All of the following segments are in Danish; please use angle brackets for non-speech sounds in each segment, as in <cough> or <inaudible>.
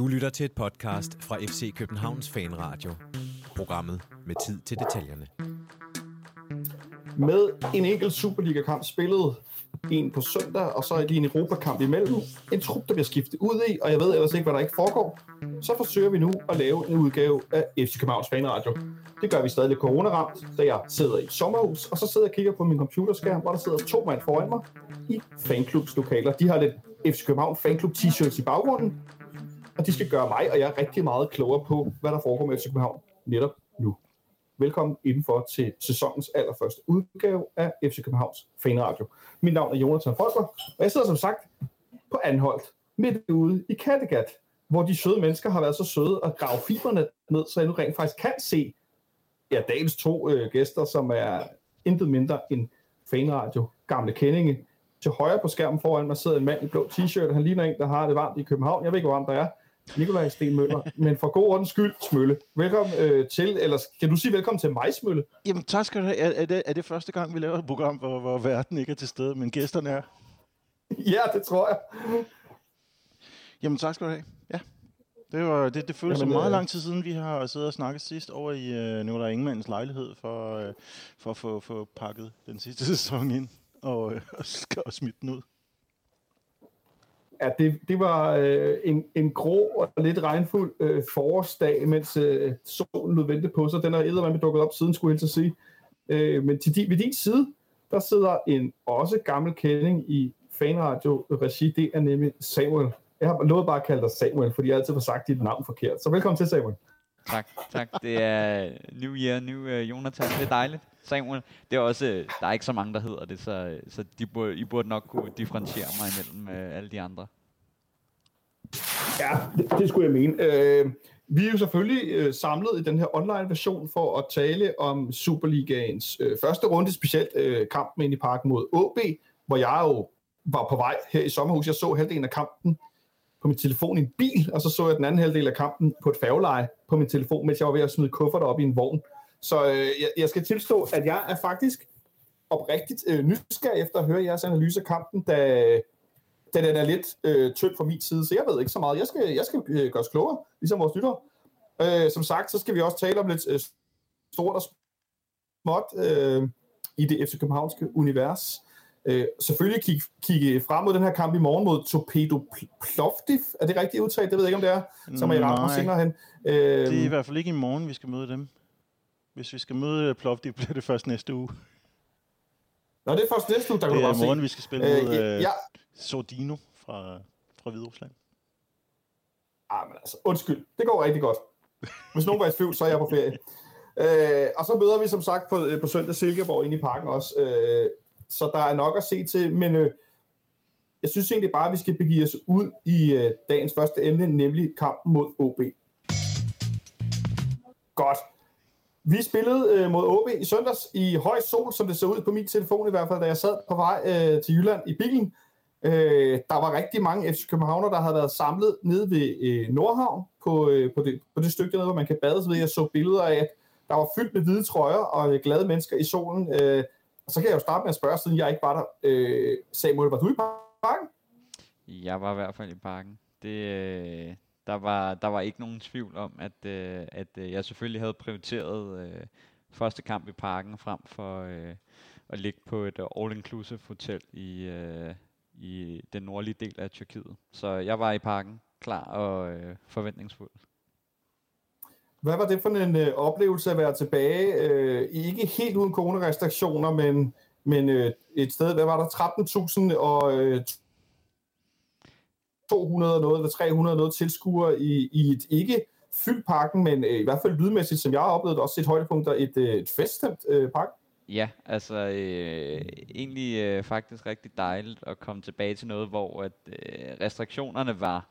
Du lytter til et podcast fra FC Københavns Fanradio. Programmet med tid til detaljerne. Med en enkelt Superliga-kamp spillet en på søndag, og så er lige en Europakamp imellem. En trup, der bliver skiftet ud i, og jeg ved ellers ikke, hvad der ikke foregår. Så forsøger vi nu at lave en udgave af FC Københavns Fanradio. Det gør vi stadig lidt coronaramt, da jeg sidder i et sommerhus, og så sidder jeg og kigger på min computerskærm, hvor der sidder to mand foran mig i fanklubs lokaler. De har lidt FC København fanklub t-shirts i baggrunden, og de skal gøre mig og jeg rigtig meget klogere på, hvad der foregår med FC København netop nu. Velkommen indenfor til sæsonens allerførste udgave af FC Københavns Fanradio. Mit navn er Jonathan Folker, og jeg sidder som sagt på Anholdt, midt ude i Kattegat, hvor de søde mennesker har været så søde at grave fiberne ned, så jeg nu rent faktisk kan se ja, dagens to øh, gæster, som er intet mindre end Fanradio, gamle kendinge. Til højre på skærmen foran mig sidder en mand i blå t-shirt, han ligner en, der har det varmt i København. Jeg ved ikke, hvor varmt der er. Nikolaj Sten Møller, men for god ordens skyld, Smølle. Velkommen øh, til, eller kan du sige velkommen til mig, Smølle? Jamen tak skal du have. Er, er, det, er det første gang, vi laver et program, hvor, hvor verden ikke er til stede, men gæsterne er? <laughs> Ja, det tror jeg. Jamen tak skal du have. Ja. Det, var, det, det føles Jamen, som meget øh, lang tid siden, vi har siddet og snakket sidst over i øh, Nicolaj Ingemanns lejlighed for, øh, for at få, få pakket den sidste <laughs> sæson ind og, øh, og smidt den ud. Ja, det, det var øh, en, en grå og lidt regnfuld øh, forårsdag, mens øh, solen lød vente på sig. Den er eddermame dukket op siden, skulle jeg helst sige. Øh, men til din, ved din side, der sidder en også gammel kending i fanradio-regi. Det er nemlig Samuel. Jeg har lovet bare at kalde dig Samuel, fordi jeg altid har sagt dit navn forkert. Så velkommen til, Samuel. Tak, tak. Det er New Year, New uh, Jonathan. Det er dejligt. Samuel, det er også, øh, der er ikke så mange, der hedder det, så, øh, så de burde, I burde nok kunne differentiere mig imellem uh, alle de andre. Ja, det, det skulle jeg mene. Øh, vi er jo selvfølgelig øh, samlet i den her online-version for at tale om Superligaens øh, første runde, specielt øh, kampen ind i parken mod AB, hvor jeg jo var på vej her i sommerhus. Jeg så halvdelen af kampen på min telefon i en bil, og så så jeg den anden halvdel af kampen på et færgeleje på min telefon, mens jeg var ved at smide kufferter op i en vogn. Så øh, jeg, jeg skal tilstå, at jeg er faktisk oprigtigt øh, nysgerrig efter at høre jeres analyse af kampen, da, da den er lidt øh, tynd fra min side, så jeg ved ikke så meget. Jeg skal, jeg skal øh, gøres klogere, ligesom vores lyttere. Øh, som sagt, så skal vi også tale om lidt øh, stort og småt øh, i det FC Københavnske univers. Øh, selvfølgelig kigge kig frem mod den her kamp i morgen mod Torpedo Plovdiv. Er det rigtigt udtalt? Det ved jeg ikke, om det er. Som er i rammer Nej. senere hen. Øh, Det er i hvert fald ikke i morgen, vi skal møde dem. Hvis vi skal møde Plovdiv, <laughs> bliver det først næste uge. Nå, det er først næste uge, der kan du godt i morgen, se. vi skal spille mod Øh, øh, ja, Sordino fra, fra Hviderusland. Ah, men altså, undskyld. Det går rigtig godt. Hvis nogen var i tvivl, så er jeg på ferie. Øh, og så møder vi som sagt på, øh, på søndag Silkeborg inde i parken også. Øh, så der er nok at se til, men øh, jeg synes egentlig bare, at vi skal begive os ud i øh, dagens første emne, nemlig kampen mod OB. Godt. Vi spillede øh, mod OB i søndags i høj sol, som det så ud på min telefon i hvert fald, da jeg sad på vej øh, til Jylland i bilen. Øh, der var rigtig mange FC Københavner, der havde været samlet nede ved øh, Nordhavn på, øh, på, det, på det stykke dernede, hvor man kan bade. Så jeg så billeder af, at der var fyldt med hvide trøjer og øh, glade mennesker i solen. Øh, og så kan jeg jo starte med at spørge, siden jeg ikke var der. Øh, Samuel, var du i parken? Jeg var i hvert fald i parken. Det, øh, der, var, der var ikke nogen tvivl om, at, øh, at øh, jeg selvfølgelig havde prioriteret øh, første kamp i parken frem for øh, at ligge på et øh, all-inclusive hotel i, øh, i den nordlige del af Tyrkiet. Så jeg var i parken, klar og øh, forventningsfuld. Hvad var det for en øh, oplevelse at være tilbage? Øh, ikke helt uden coronarestriktioner, men, men øh, et sted, hvad var der? 13.000 og øh, 200 og noget, eller 300 noget tilskuere i, i et ikke fyldt parken, men øh, i hvert fald lydmæssigt, som jeg har oplevet, også et højdepunkt og et, øh, et feststemt øh, park. Ja, altså øh, egentlig øh, faktisk rigtig dejligt at komme tilbage til noget, hvor at, øh, restriktionerne var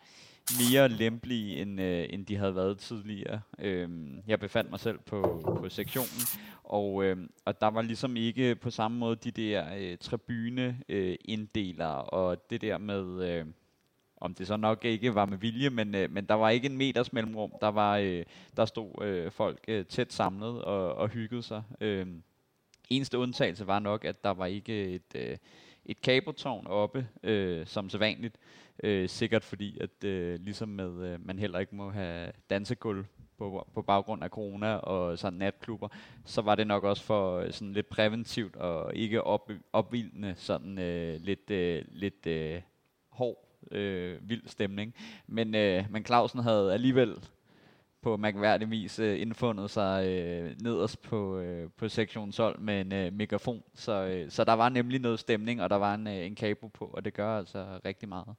mere lempelige, end, øh, end de havde været tidligere. Øhm, jeg befandt mig selv på, på sektionen, og, øh, og der var ligesom ikke på samme måde de der øh, tribune øh, inddelere, og det der med... Øh, om det så nok ikke var med vilje, men, øh, men der var ikke en meters mellemrum. Der var øh, der stod øh, folk øh, tæt samlet og, og hyggede sig. Øh, eneste undtagelse var nok, at der var ikke et, øh, et kabeltårn oppe, øh, som sædvanligt. Øh, sikkert fordi, at øh, ligesom med, øh, man heller ikke må have dansegulv på, på baggrund af corona og sådan natklubber, så var det nok også for øh, sådan lidt præventivt og ikke op, opvildende sådan øh, lidt, øh, lidt øh, hård, øh, vild stemning. Men, øh, men Clausen havde alligevel på mærkværdig vis øh, indfundet sig øh, nederst på, øh, på sektion 12 med en øh, megafon. Så, øh, så der var nemlig noget stemning, og der var en, øh, en kabo på, og det gør altså rigtig meget.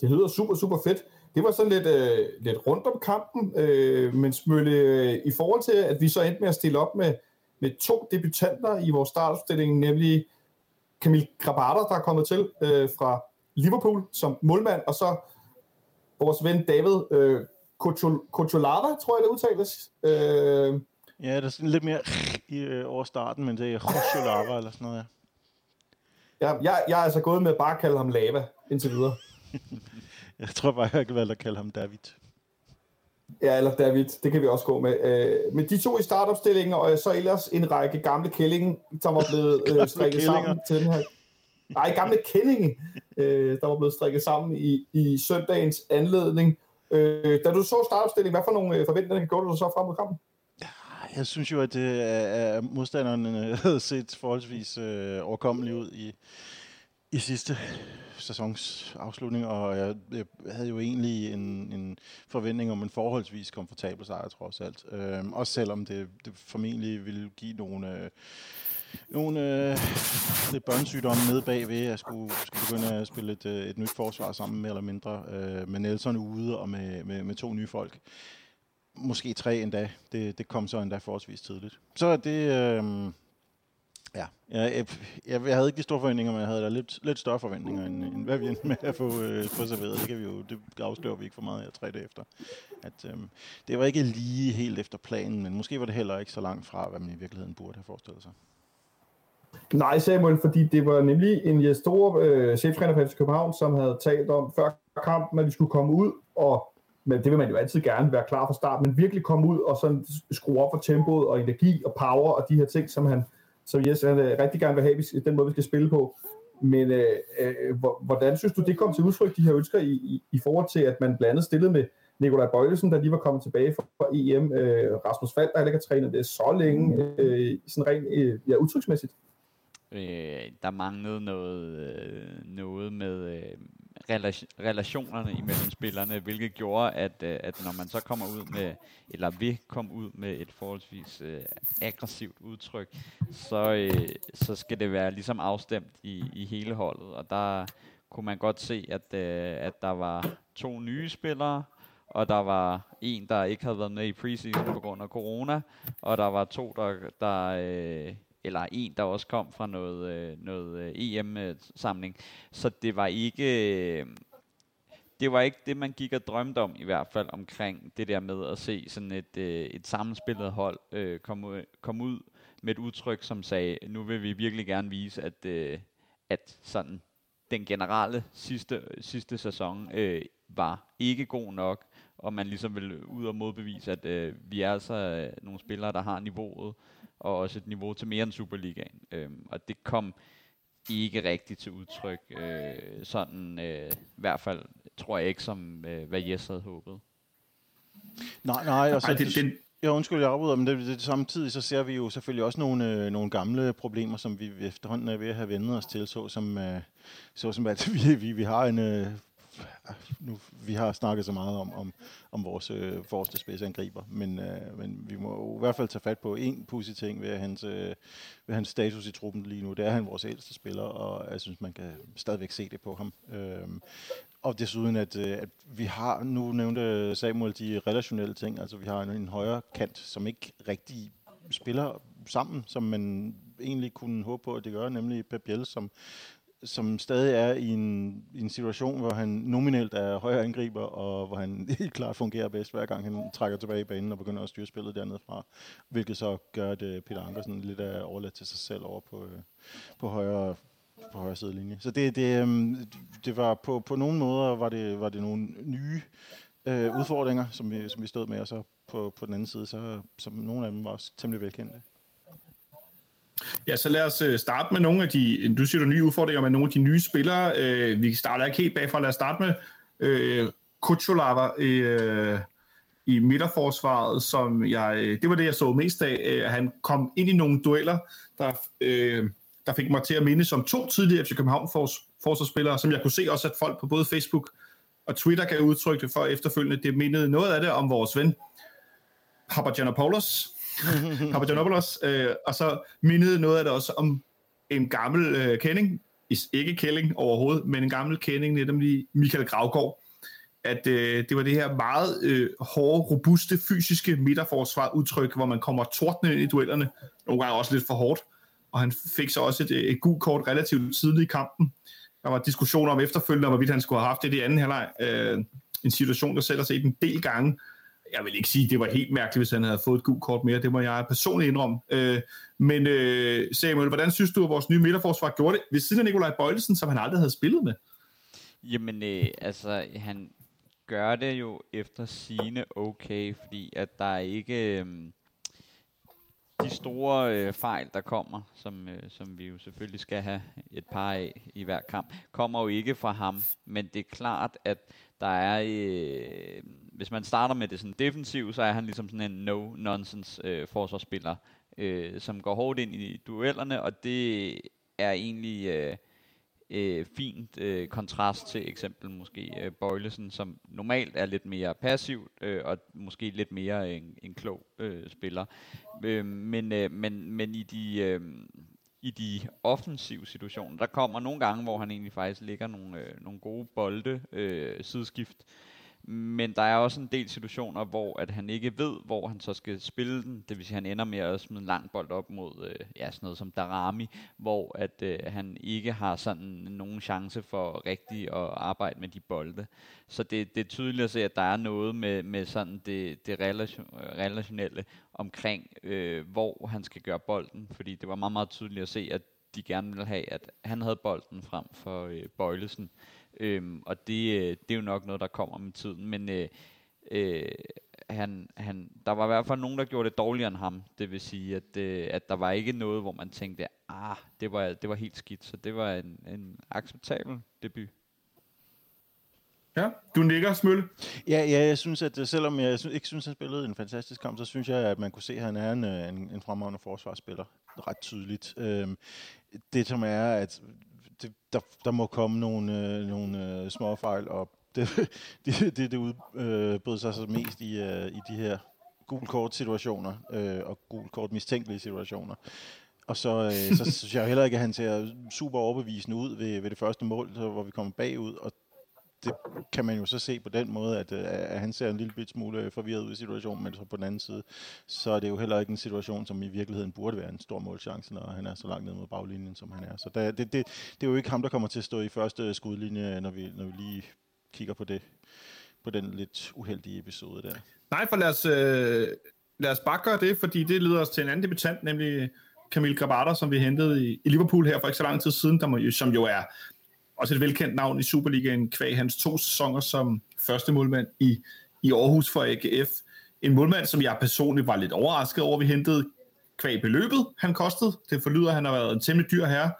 Det lyder super, super fedt. Det var sådan lidt, øh, lidt rundt om kampen, øh, men Smølle, øh, i forhold til, at vi så endte med at stille op med, med to debutanter i vores startopstilling, nemlig Camille Grabater, der er kommet til øh, fra Liverpool som målmand, og så vores ven David øh, Kocholava, tror jeg det udtales. Øh, Ja, det er sådan lidt mere i, øh, over starten, men det er Josholava eller sådan noget, ja. ja, jeg, jeg er altså gået med at bare kalde ham Lava indtil videre. <laughs> Jeg tror bare, jeg kan valge at kalde ham David. Ja, eller David, det kan vi også gå med. Øh, med de to i startopstillingen, og så ellers en række gamle kællinger, som var blevet <laughs> øh, strikket sammen til den her. Nej, gamle kendinge, øh, der var blevet strikket sammen i, i søndagens anledning. Øh, da du så startopstillingen, hvad for nogle øh, forventninger gjorde du så frem mod kampen? Ah, jeg synes jo, at det at modstanderne øh, havde set forholdsvis øh, overkommeligt ud i, i sidste sæsons afslutning, og jeg, jeg havde jo egentlig en, en forventning om en forholdsvis komfortabel sejr, trods alt. Øhm, også selvom det, det formentlig ville give nogle, øh, nogle øh, lidt børnesygdomme nede bagved, at skulle, skulle begynde at spille et, øh, et nyt forsvar sammen, mere eller mindre, øh, med Nelson ude og med, med, med to nye folk måske tre endda. Det, det kom så endda forholdsvis tidligt. Så det... Øh, ja, jeg, jeg, jeg havde ikke de store forventninger, men jeg havde da lidt, lidt større forventninger, end, end hvad vi endte med at få, øh, få serveret. Det, kan vi jo, det afslører vi ikke for meget her tre dage efter. At, øh, det var ikke lige helt efter planen, men måske var det heller ikke så langt fra, hvad man i virkeligheden burde have forestillet sig. Nej, Samuel, fordi det var nemlig en stor øh, cheftræner for FC København, som havde talt om før kampen, at vi skulle komme ud og men det vil man jo altid gerne være klar fra start, men virkelig komme ud og sådan skrue op for tempoet og energi og power og de her ting, som han, som Jes han øh, rigtig gerne vil have, hvis- den måde, vi skal spille på. Men øh, øh, hvor- hvordan synes du, det kom til udtryk, de her ønsker, i, i, i forhold til, at man blandt andet stillede med Nikolaj Bøjlesen, der lige var kommet tilbage fra, EM, øh, Rasmus Falk, der ikke har trænet det så længe, øh, sådan rent øh, ja, udtryksmæssigt. Øh, der manglede noget, øh, noget med øh, relation, relationerne imellem spillerne, hvilket gjorde, at, øh, at når man så kommer ud med, eller vi kom ud med et forholdsvis øh, aggressivt udtryk, så, øh, så skal det være ligesom afstemt i, i hele holdet, og der kunne man godt se, at, øh, at der var to nye spillere, og der var en, der ikke havde været med i preseason på grund af corona, og der var to, der, der øh, eller en, der også kom fra noget, øh, noget øh, EM-samling. Så det var ikke... Øh, det var ikke det, man gik og drømte om i hvert fald omkring det der med at se sådan et, øh, et sammenspillet hold øh, komme kom komme ud med et udtryk, som sagde, nu vil vi virkelig gerne vise, at, øh, at sådan den generelle sidste, sidste sæson øh, var ikke god nok, og man ligesom vil ud og modbevise, at øh, vi er altså øh, nogle spillere, der har niveauet, og også et niveau til mere end Superligaen. Øhm, og det kom ikke rigtigt til udtryk. Øh, sådan øh, i hvert fald tror jeg ikke, som øh, hvad Jes havde håbet. Nej, nej, og så, Ej, det, det, Ja, undskyld, jeg afbryder, men det, det, samtidig så ser vi jo selvfølgelig også nogle, øh, nogle gamle problemer, som vi efterhånden er ved at have vendet os til, så som, øh, så som at <laughs> vi, vi, vi har en... Øh, nu, vi har snakket så meget om, om, om vores øh, forreste spidsangriber, men, øh, men vi må jo i hvert fald tage fat på en pussy ting ved hans, øh, ved hans status i truppen lige nu. Det er han vores ældste spiller, og jeg synes, man kan stadigvæk se det på ham. Øh, og desuden, at, øh, at vi har, nu nævnte Samuel de relationelle ting, altså vi har en, en højere kant, som ikke rigtig spiller sammen, som man egentlig kunne håbe på, at det gør, nemlig Pep Biel, som, som stadig er i en, i en situation, hvor han nominelt er højre angriber, og hvor han <laughs> helt klart fungerer bedst, hver gang han trækker tilbage i banen og begynder at styre spillet dernede fra, hvilket så gør, at øh, Peter Ankersen lidt er overladt til sig selv over på, øh, på højre på højre sidelinje. Så det, det, øhm, det var på, på nogle måder var det, var det nogle nye øh, udfordringer, som vi, som vi stod med, og så på, på den anden side, så som nogle af dem var også temmelig velkendte. Ja, så lad os øh, starte med nogle af de, du siger du nye udfordringer med nogle af de nye spillere. Øh, vi starter ikke helt bagfra, lad os starte med øh, Kuchulava i, øh, i midterforsvaret, som jeg, øh, det var det, jeg så mest af. Øh, han kom ind i nogle dueller, der, øh, der fik mig til at minde som to tidligere FC København forsvarsspillere, som jeg kunne se også, at folk på både Facebook og Twitter gav udtryk for efterfølgende. Det mindede noget af det om vores ven, Papagiannopoulos, <laughs> Papagiannopoulos, øh, og så mindede noget af det også om en gammel øh, kending, ikke kælling overhovedet, men en gammel kending, nemlig Michael Gravgaard, at øh, det var det her meget øh, hårde, robuste, fysiske midterforsvar udtryk, hvor man kommer tordne ind i duellerne, nogle gange også lidt for hårdt, og han fik så også et, øh, et gult kort relativt tidligt i kampen. Der var diskussioner om efterfølgende, om hvorvidt han skulle have haft det i anden halvleg. Øh, en situation, der sætter sig i en del gange, jeg vil ikke sige, at det var helt mærkeligt, hvis han havde fået et gult kort mere. Det må jeg personligt indrømme. Øh, men øh, Samuel, hvordan synes du, at vores nye midterforsvar gjorde det ved siden af Nikolaj Bøjlesen, som han aldrig havde spillet med? Jamen, øh, altså, han gør det jo efter sine okay, fordi at der er ikke... Øh, de store øh, fejl, der kommer, som, øh, som vi jo selvfølgelig skal have et par af i hver kamp, kommer jo ikke fra ham. Men det er klart, at der er, øh, hvis man starter med det sådan defensiv, så er han ligesom sådan en no-nonsense øh, forsvarsspiller, øh, som går hårdt ind i duellerne, og det er egentlig øh, øh, fint øh, kontrast til eksempel måske øh, Bøjlesen, som normalt er lidt mere passiv øh, og måske lidt mere en, en klog øh, spiller. Øh, men, øh, men, men i de øh, i de offensive situationer. Der kommer nogle gange, hvor han egentlig faktisk ligger nogle, øh, nogle gode bolde, øh, sideskift, men der er også en del situationer, hvor at han ikke ved, hvor han så skal spille den. Det vil sige, at han ender med at smide en lang bold op mod øh, ja, sådan noget som Darami, hvor at øh, han ikke har sådan nogen chance for rigtig at arbejde med de bolde. Så det, det er tydeligt at se, at der er noget med, med sådan det, det relation, relationelle omkring, øh, hvor han skal gøre bolden. Fordi det var meget, meget tydeligt at se, at de gerne ville have, at han havde bolden frem for øh, Bøjlesen. Øhm, og det, øh, det er jo nok noget, der kommer med tiden. Men øh, øh, han, han, der var i hvert fald nogen, der gjorde det dårligere end ham. Det vil sige, at, øh, at der var ikke noget, hvor man tænkte, ah, det var, det var helt skidt. Så det var en, en acceptabel debut. Ja, du nikker, Smølle. Ja, ja, jeg synes, at selvom jeg ikke synes, at han spillede en fantastisk kamp, så synes jeg, at man kunne se, at han er en, en, en fremragende forsvarsspiller. Ret tydeligt. Øhm, det som er, at det, der, der må komme nogle, øh, nogle øh, små fejl op. <laughs> Det, det, det, det udbrød øh, sig så mest i, øh, i de her gul kort situationer øh, og gul kort mistænkelige situationer. Og så, øh, så <laughs> synes jeg heller ikke, at han ser super overbevisende ud ved, ved det første mål, så, hvor vi kommer bagud, og det kan man jo så se på den måde, at, øh, at han ser en lille bit smule øh, forvirret ud i situationen, men så på den anden side, så er det jo heller ikke en situation, som i virkeligheden burde være en stor målchance, når han er så langt ned mod baglinjen, som han er. Så der, det, det, det er jo ikke ham, der kommer til at stå i første øh, skudlinje, når vi, når vi lige kigger på det, på den lidt uheldige episode der. Nej, for lad os, øh, lad os bare gøre det, fordi det leder os til en anden debutant, nemlig Camille Grabater, som vi hentede i, i Liverpool her for ikke så lang tid siden, der må, som jo er også et velkendt navn i Superligaen, kvæg hans to sæsoner som første målmand i, i Aarhus for AGF. En målmand, som jeg personligt var lidt overrasket over, vi hentede kvæg beløbet, han kostede. Det forlyder, at han har været en temmelig dyr herre.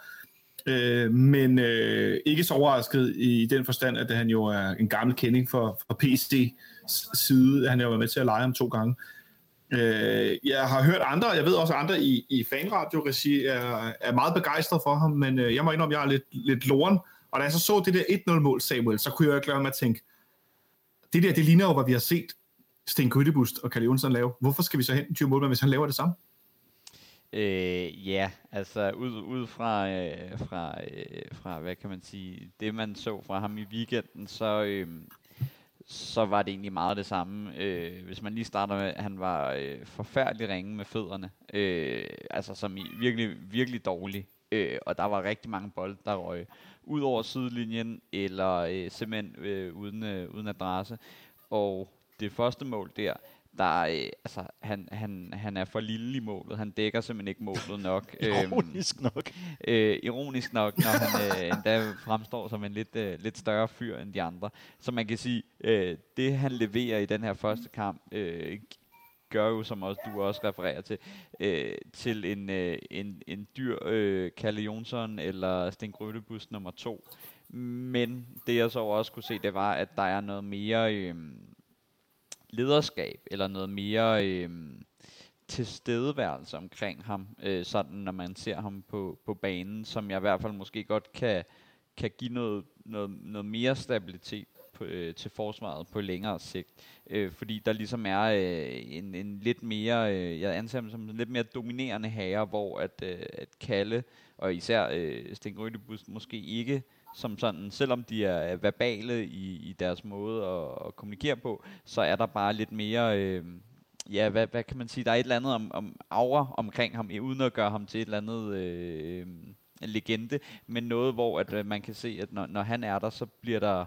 Øh, men øh, ikke så overrasket i den forstand, at han jo er en gammel kending for, for PC side. Han har jo været med til at lege ham to gange. Øh, jeg har hørt andre, jeg ved også andre i, i fanradio-regi er, er meget begejstret for ham, men øh, jeg må indrømme, at jeg er lidt, lidt loren og da jeg så så det der 1-0-mål, Samuel, så kunne jeg jo ikke lade mig at tænke, det der, det ligner jo, hvad vi har set Sten Kødebust og Kalle Jonsson lave. Hvorfor skal vi så hente 20 mål, hvis han laver det samme? Øh, ja, altså ud, ud fra, øh, fra, øh, fra, hvad kan man sige, det man så fra ham i weekenden, så, øh, så var det egentlig meget det samme. Øh, hvis man lige starter med, han var øh, forfærdelig ringe med fødderne, øh, altså som i virkelig, virkelig dårlig, øh, og der var rigtig mange bolde, der røg ud over sidelinjen, eller øh, simpelthen øh, uden, øh, uden adresse. Og det første mål der, der øh, altså, han, han, han er for lille i målet. Han dækker simpelthen ikke målet nok. <laughs> ironisk nok. Øh, ironisk nok, når han øh, <laughs> endda fremstår som en lidt, øh, lidt større fyr end de andre. Så man kan sige, øh, det han leverer i den her første kamp, øh, gør jo, som også du også refererer til, øh, til en, øh, en, en dyr øh, Kalle Jonsson eller Sten Grødebus nummer to. Men det jeg så også kunne se, det var, at der er noget mere øh, lederskab, eller noget mere øh, tilstedeværelse omkring ham, øh, sådan når man ser ham på, på banen, som jeg i hvert fald måske godt kan, kan give noget, noget, noget mere stabilitet på, øh, til forsvaret på længere sigt. Øh, fordi der ligesom er øh, en, en lidt mere, øh, jeg anser ham som en lidt mere dominerende herre, hvor at, øh, at Kalle, og især øh, Sten Grødebus, måske ikke som sådan, selvom de er verbale i, i deres måde at, at kommunikere på, så er der bare lidt mere, øh, ja, hvad, hvad kan man sige, der er et eller andet om, om aura omkring ham, øh, uden at gøre ham til et eller andet øh, øh, legende, men noget, hvor at, øh, man kan se, at når, når han er der, så bliver der,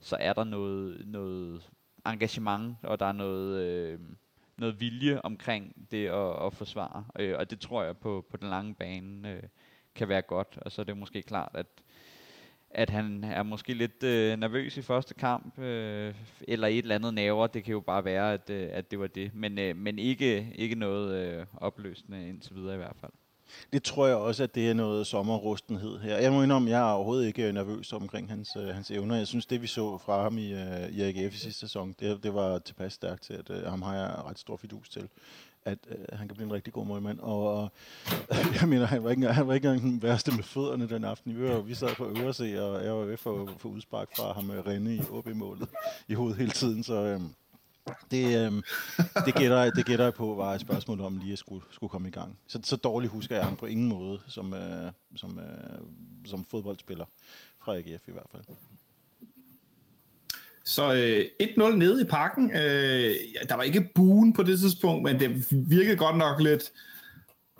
så er der noget, noget engagement, og der er noget, øh, noget vilje omkring det at, at forsvare, øh, og det tror jeg på, på den lange bane øh, kan være godt, og så er det måske klart, at at han er måske lidt øh, nervøs i første kamp, øh, eller et eller andet naver. Det kan jo bare være, at, øh, at det var det. Men, øh, men ikke, ikke noget øh, opløsende indtil videre i hvert fald. Det tror jeg også, at det er noget sommerrustenhed her. Jeg må indrømme, jeg er overhovedet ikke øh, nervøs omkring hans, øh, hans evner. Jeg synes, det vi så fra ham i, øh, i AGF i sidste sæson, det, det var tilpas stærkt til, at øh, ham har jeg ret stor fidus til at øh, han kan blive en rigtig god målmand. Og, øh, <laughs> jeg mener, han var ikke, han var ikke engang den værste med fødderne den aften. Vi, var, vi sad på øverse, og jeg var ved for, for udspark fra ham øh, med Renne i OB-målet i hovedet hele tiden. Så øh, det, øhm, det, gætter, det gætter jeg på var et spørgsmål om lige at skulle, skulle komme i gang. Så, så dårligt husker jeg ham på ingen måde som, øh, som, øh, som fodboldspiller fra AGF i hvert fald. Så øh, 1-0 nede i parken. Øh, der var ikke buen på det tidspunkt, men det virkede godt nok lidt...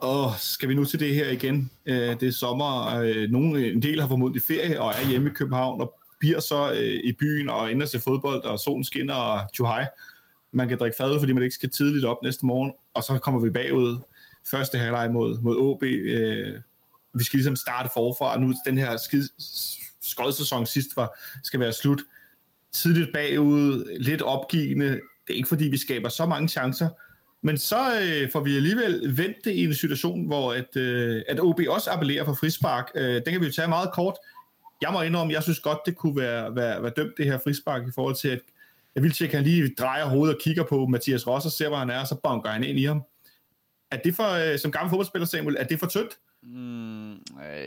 Åh, skal vi nu til det her igen? Øh, det er sommer, øh, nogle, øh, en del har formodentlig ferie og er hjemme i København, og bliver så øh, i byen og ender til fodbold, og solen skinner og tjuhej. Man kan drikke fadøl, fordi man ikke skal tidligt op næste morgen, og så kommer vi bagud første halvleg mod, mod OB. Øh, vi skal ligesom starte forfra, nu den her skid, skodsæson sidst var, skal være slut tidligt bagud, lidt opgivende. Det er ikke fordi, vi skaber så mange chancer, men så øh, får vi alligevel vendt det i en situation, hvor at, øh, at OB også appellerer for frispark. Øh, den kan vi jo tage meget kort. Jeg må indrømme, jeg synes godt, det kunne være, være, være dømt, det her frispark, i forhold til, at at vil han lige drejer hovedet og kigger på Mathias Ross og ser, hvor han er, og så banker han ind i ham. Er det for, øh, som gammel fodboldspiller, Samuel, er det for tyndt? Mm, øh,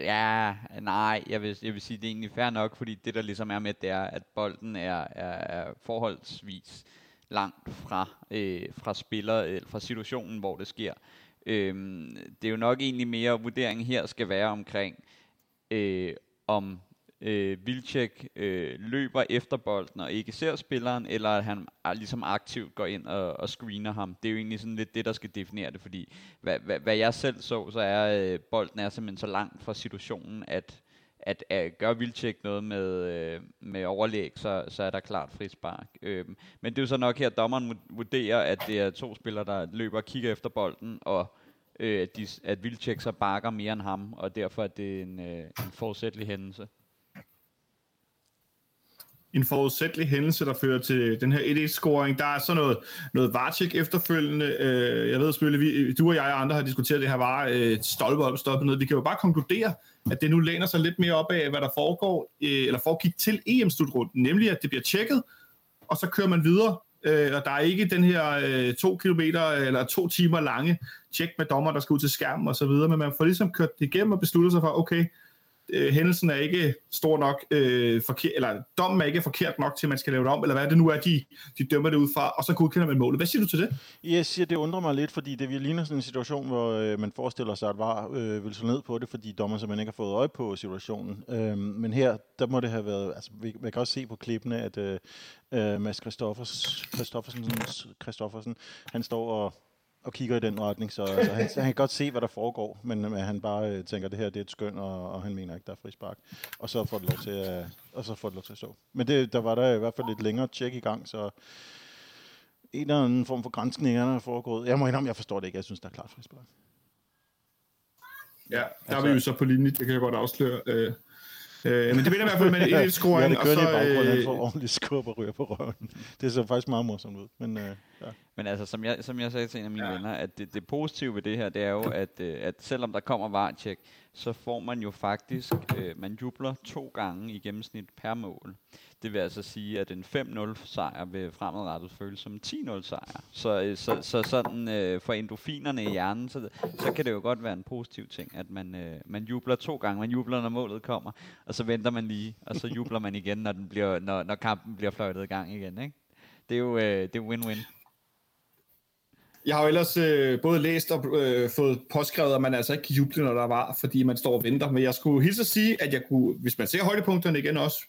ja, nej, jeg vil, jeg vil sige, det er egentlig fair nok, fordi det der ligesom er med, det er, at bolden er, er, er forholdsvis langt fra, øh, fra spiller, øh, fra situationen, hvor det sker. Øh, det er jo nok egentlig mere, vurderingen her skal være omkring, øh, om øh, Vilcek øh, løber efter bolden og ikke ser spilleren, eller at han er, ligesom aktivt går ind og, og screener ham. Det er jo egentlig sådan lidt det, der skal definere det, fordi hvad, hvad, hvad jeg selv så, så er øh, bolden er simpelthen så langt fra situationen, at at, at gør Vilcek noget med, øh, med overlæg, så, så er der klart frispark. Øh, men det er jo så nok her, at dommeren vurderer, at det er to spillere, der løber og kigger efter bolden, og øh, at, de, at Vilcek så bakker mere end ham, og derfor er det en, øh, en forsætlig hændelse en forudsættelig hændelse, der fører til den her 1-1-scoring. Der er så noget, noget Vartik efterfølgende. Øh, jeg ved selvfølgelig, vi, du og jeg og andre har diskuteret det her var øh, stolpe op, stolpe ned. Vi kan jo bare konkludere, at det nu læner sig lidt mere op af, hvad der foregår, øh, eller foregik til EM-slutrunden, nemlig at det bliver tjekket, og så kører man videre. Øh, og der er ikke den her øh, to kilometer eller to timer lange tjek med dommer, der skal ud til skærmen og så videre, men man får ligesom kørt det igennem og beslutter sig for, okay, øh, hændelsen er ikke stor nok, øh, forkert, eller dommen er ikke forkert nok til, at man skal lave det om, eller hvad det nu er, de, de dømmer det ud fra, og så godkender man målet. Hvad siger du til det? Jeg siger, det undrer mig lidt, fordi det ligner sådan en situation, hvor øh, man forestiller sig, at VAR øh, vil slå ned på det, fordi dommer simpelthen ikke har fået øje på situationen. Øh, men her, der må det have været, altså man kan også se på klippene, at øh, øh Mads Christoffersen, Christoffersen, Christoffersen, han står og og kigger i den retning, så, så, han, han kan godt se, hvad der foregår, men, men han bare øh, tænker, at det her det er et skøn, og, og han mener ikke, der er frispark. Og så får det lov til at, og så får det lov til at stå. Men det, der var der i hvert fald et længere tjek i gang, så en eller anden form for grænskning er foregået. Jeg må indrømme, jeg forstår det ikke. Jeg synes, der er klart frispark. Ja, der altså, er vi jo så på linje, det kan jeg godt afsløre. Øh, Øh, men det vinder i hvert fald med <laughs> en 1-scoring. ja, det og kører så, i baggrunden, øh, han får ordentligt skub og ryger på røven. Det ser faktisk meget morsomt ud. Men, øh, ja. Men altså, som jeg, som jeg sagde til en af mine Ja. venner, at det, det positive ved det her, det er jo, at, øh, at selvom der kommer vartjek, så får man jo faktisk, øh, man jubler to gange i gennemsnit per mål. Det vil altså sige, at en 5-0 sejr vil fremadrettet føles som en 10-0 sejr. Så, øh, så, så sådan øh, for endofinerne i hjernen, så, så kan det jo godt være en positiv ting, at man, øh, man jubler to gange. Man jubler, når målet kommer, og så venter man lige, og så jubler man igen, når, den bliver, når, når kampen bliver fløjtet i gang igen. Ikke? Det er jo øh, det er win-win. Jeg har jo ellers øh, både læst og øh, fået påskrevet, at man altså ikke kan juble, når der var, fordi man står og venter. Men jeg skulle hilse at sige, at jeg kunne, hvis man ser højdepunkterne igen også,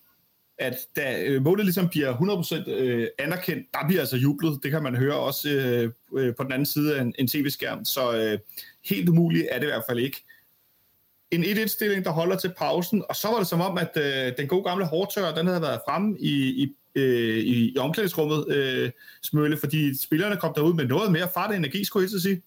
at da øh, målet ligesom bliver 100% øh, anerkendt, der bliver altså jublet. Det kan man høre også øh, øh, på den anden side af en, en tv-skærm. Så øh, helt umuligt er det i hvert fald ikke. En 1-1-stilling, der holder til pausen, og så var det som om, at øh, den gode gamle hårdtør, den havde været fremme i, i, øh, i, i omklædningsrummet, øh, Smølle, fordi spillerne kom derud med noget mere fart og energi, skulle jeg så sige.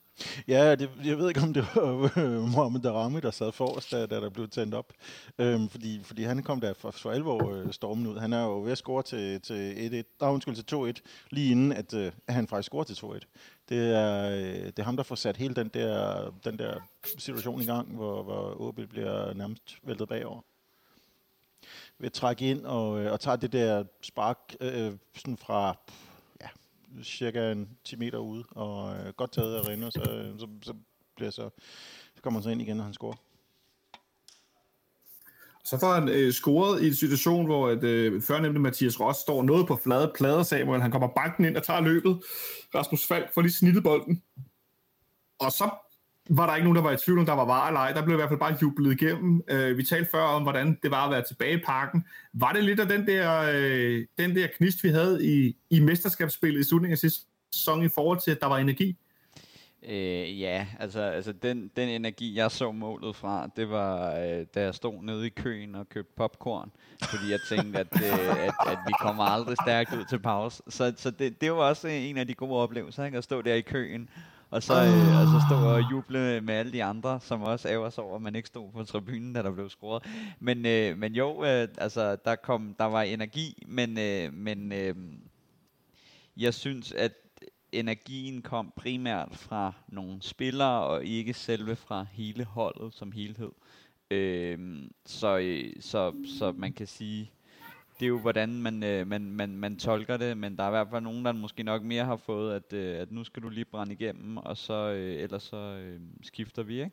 Ja, det, jeg ved ikke, om det var øh, Mohamed Darami, der sad forrest, da, da der blev tændt op. Øhm, fordi, fordi han kom der for, for alvor øh, stormen ud. Han er jo ved at score til, til 1-1, der undskyld til 2-1, lige inden at, øh, at han faktisk scorer til 2-1. Det er, øh, det er ham, der får sat hele den der, den der situation i gang, hvor, hvor OB bliver nærmest væltet bagover. Ved at trække ind og, øh, og tager det der spark øh, sådan fra ja, cirka en 10 meter ude, og øh, godt taget af Renner, så, øh, så, så, bliver så, så kommer han så ind igen, og han scorer. Så får han øh, scoret i en situation, hvor et, øh, førnemte Mathias Ross står noget på flade plader, Samuel. Han kommer banken ind og tager løbet. Rasmus Falk får lige snittet bolden. Og så var der ikke nogen, der var i tvivl om, der var var eller ej. Der blev i hvert fald bare jublet igennem. Øh, vi talte før om, hvordan det var at være tilbage i parken. Var det lidt af den der, øh, den der knist, vi havde i, i mesterskabsspillet i slutningen af sidste sæson i forhold til, at der var energi? Øh, ja, altså, altså den, den energi, jeg så målet fra, det var, øh, da jeg stod nede i køen og købte popcorn, fordi jeg tænkte, at, øh, at, at vi kommer aldrig stærkt ud til pause. Så, så det, det var også en af de gode oplevelser, ikke? at stå der i køen, og så, øh, og så stå og juble med alle de andre, som også ærger sig over, at man ikke stod på tribunen, da der blev scoret. Men, øh, men jo, øh, altså, der, kom, der var energi, men, øh, men øh, jeg synes, at energien kom primært fra nogle spillere, og ikke selve fra hele holdet som helhed. Øhm, så, øh, så, så man kan sige, det er jo hvordan man, øh, man, man, man tolker det, men der er i hvert fald nogen, der måske nok mere har fået, at, øh, at nu skal du lige brænde igennem, og så øh, ellers så øh, skifter vi, ikke?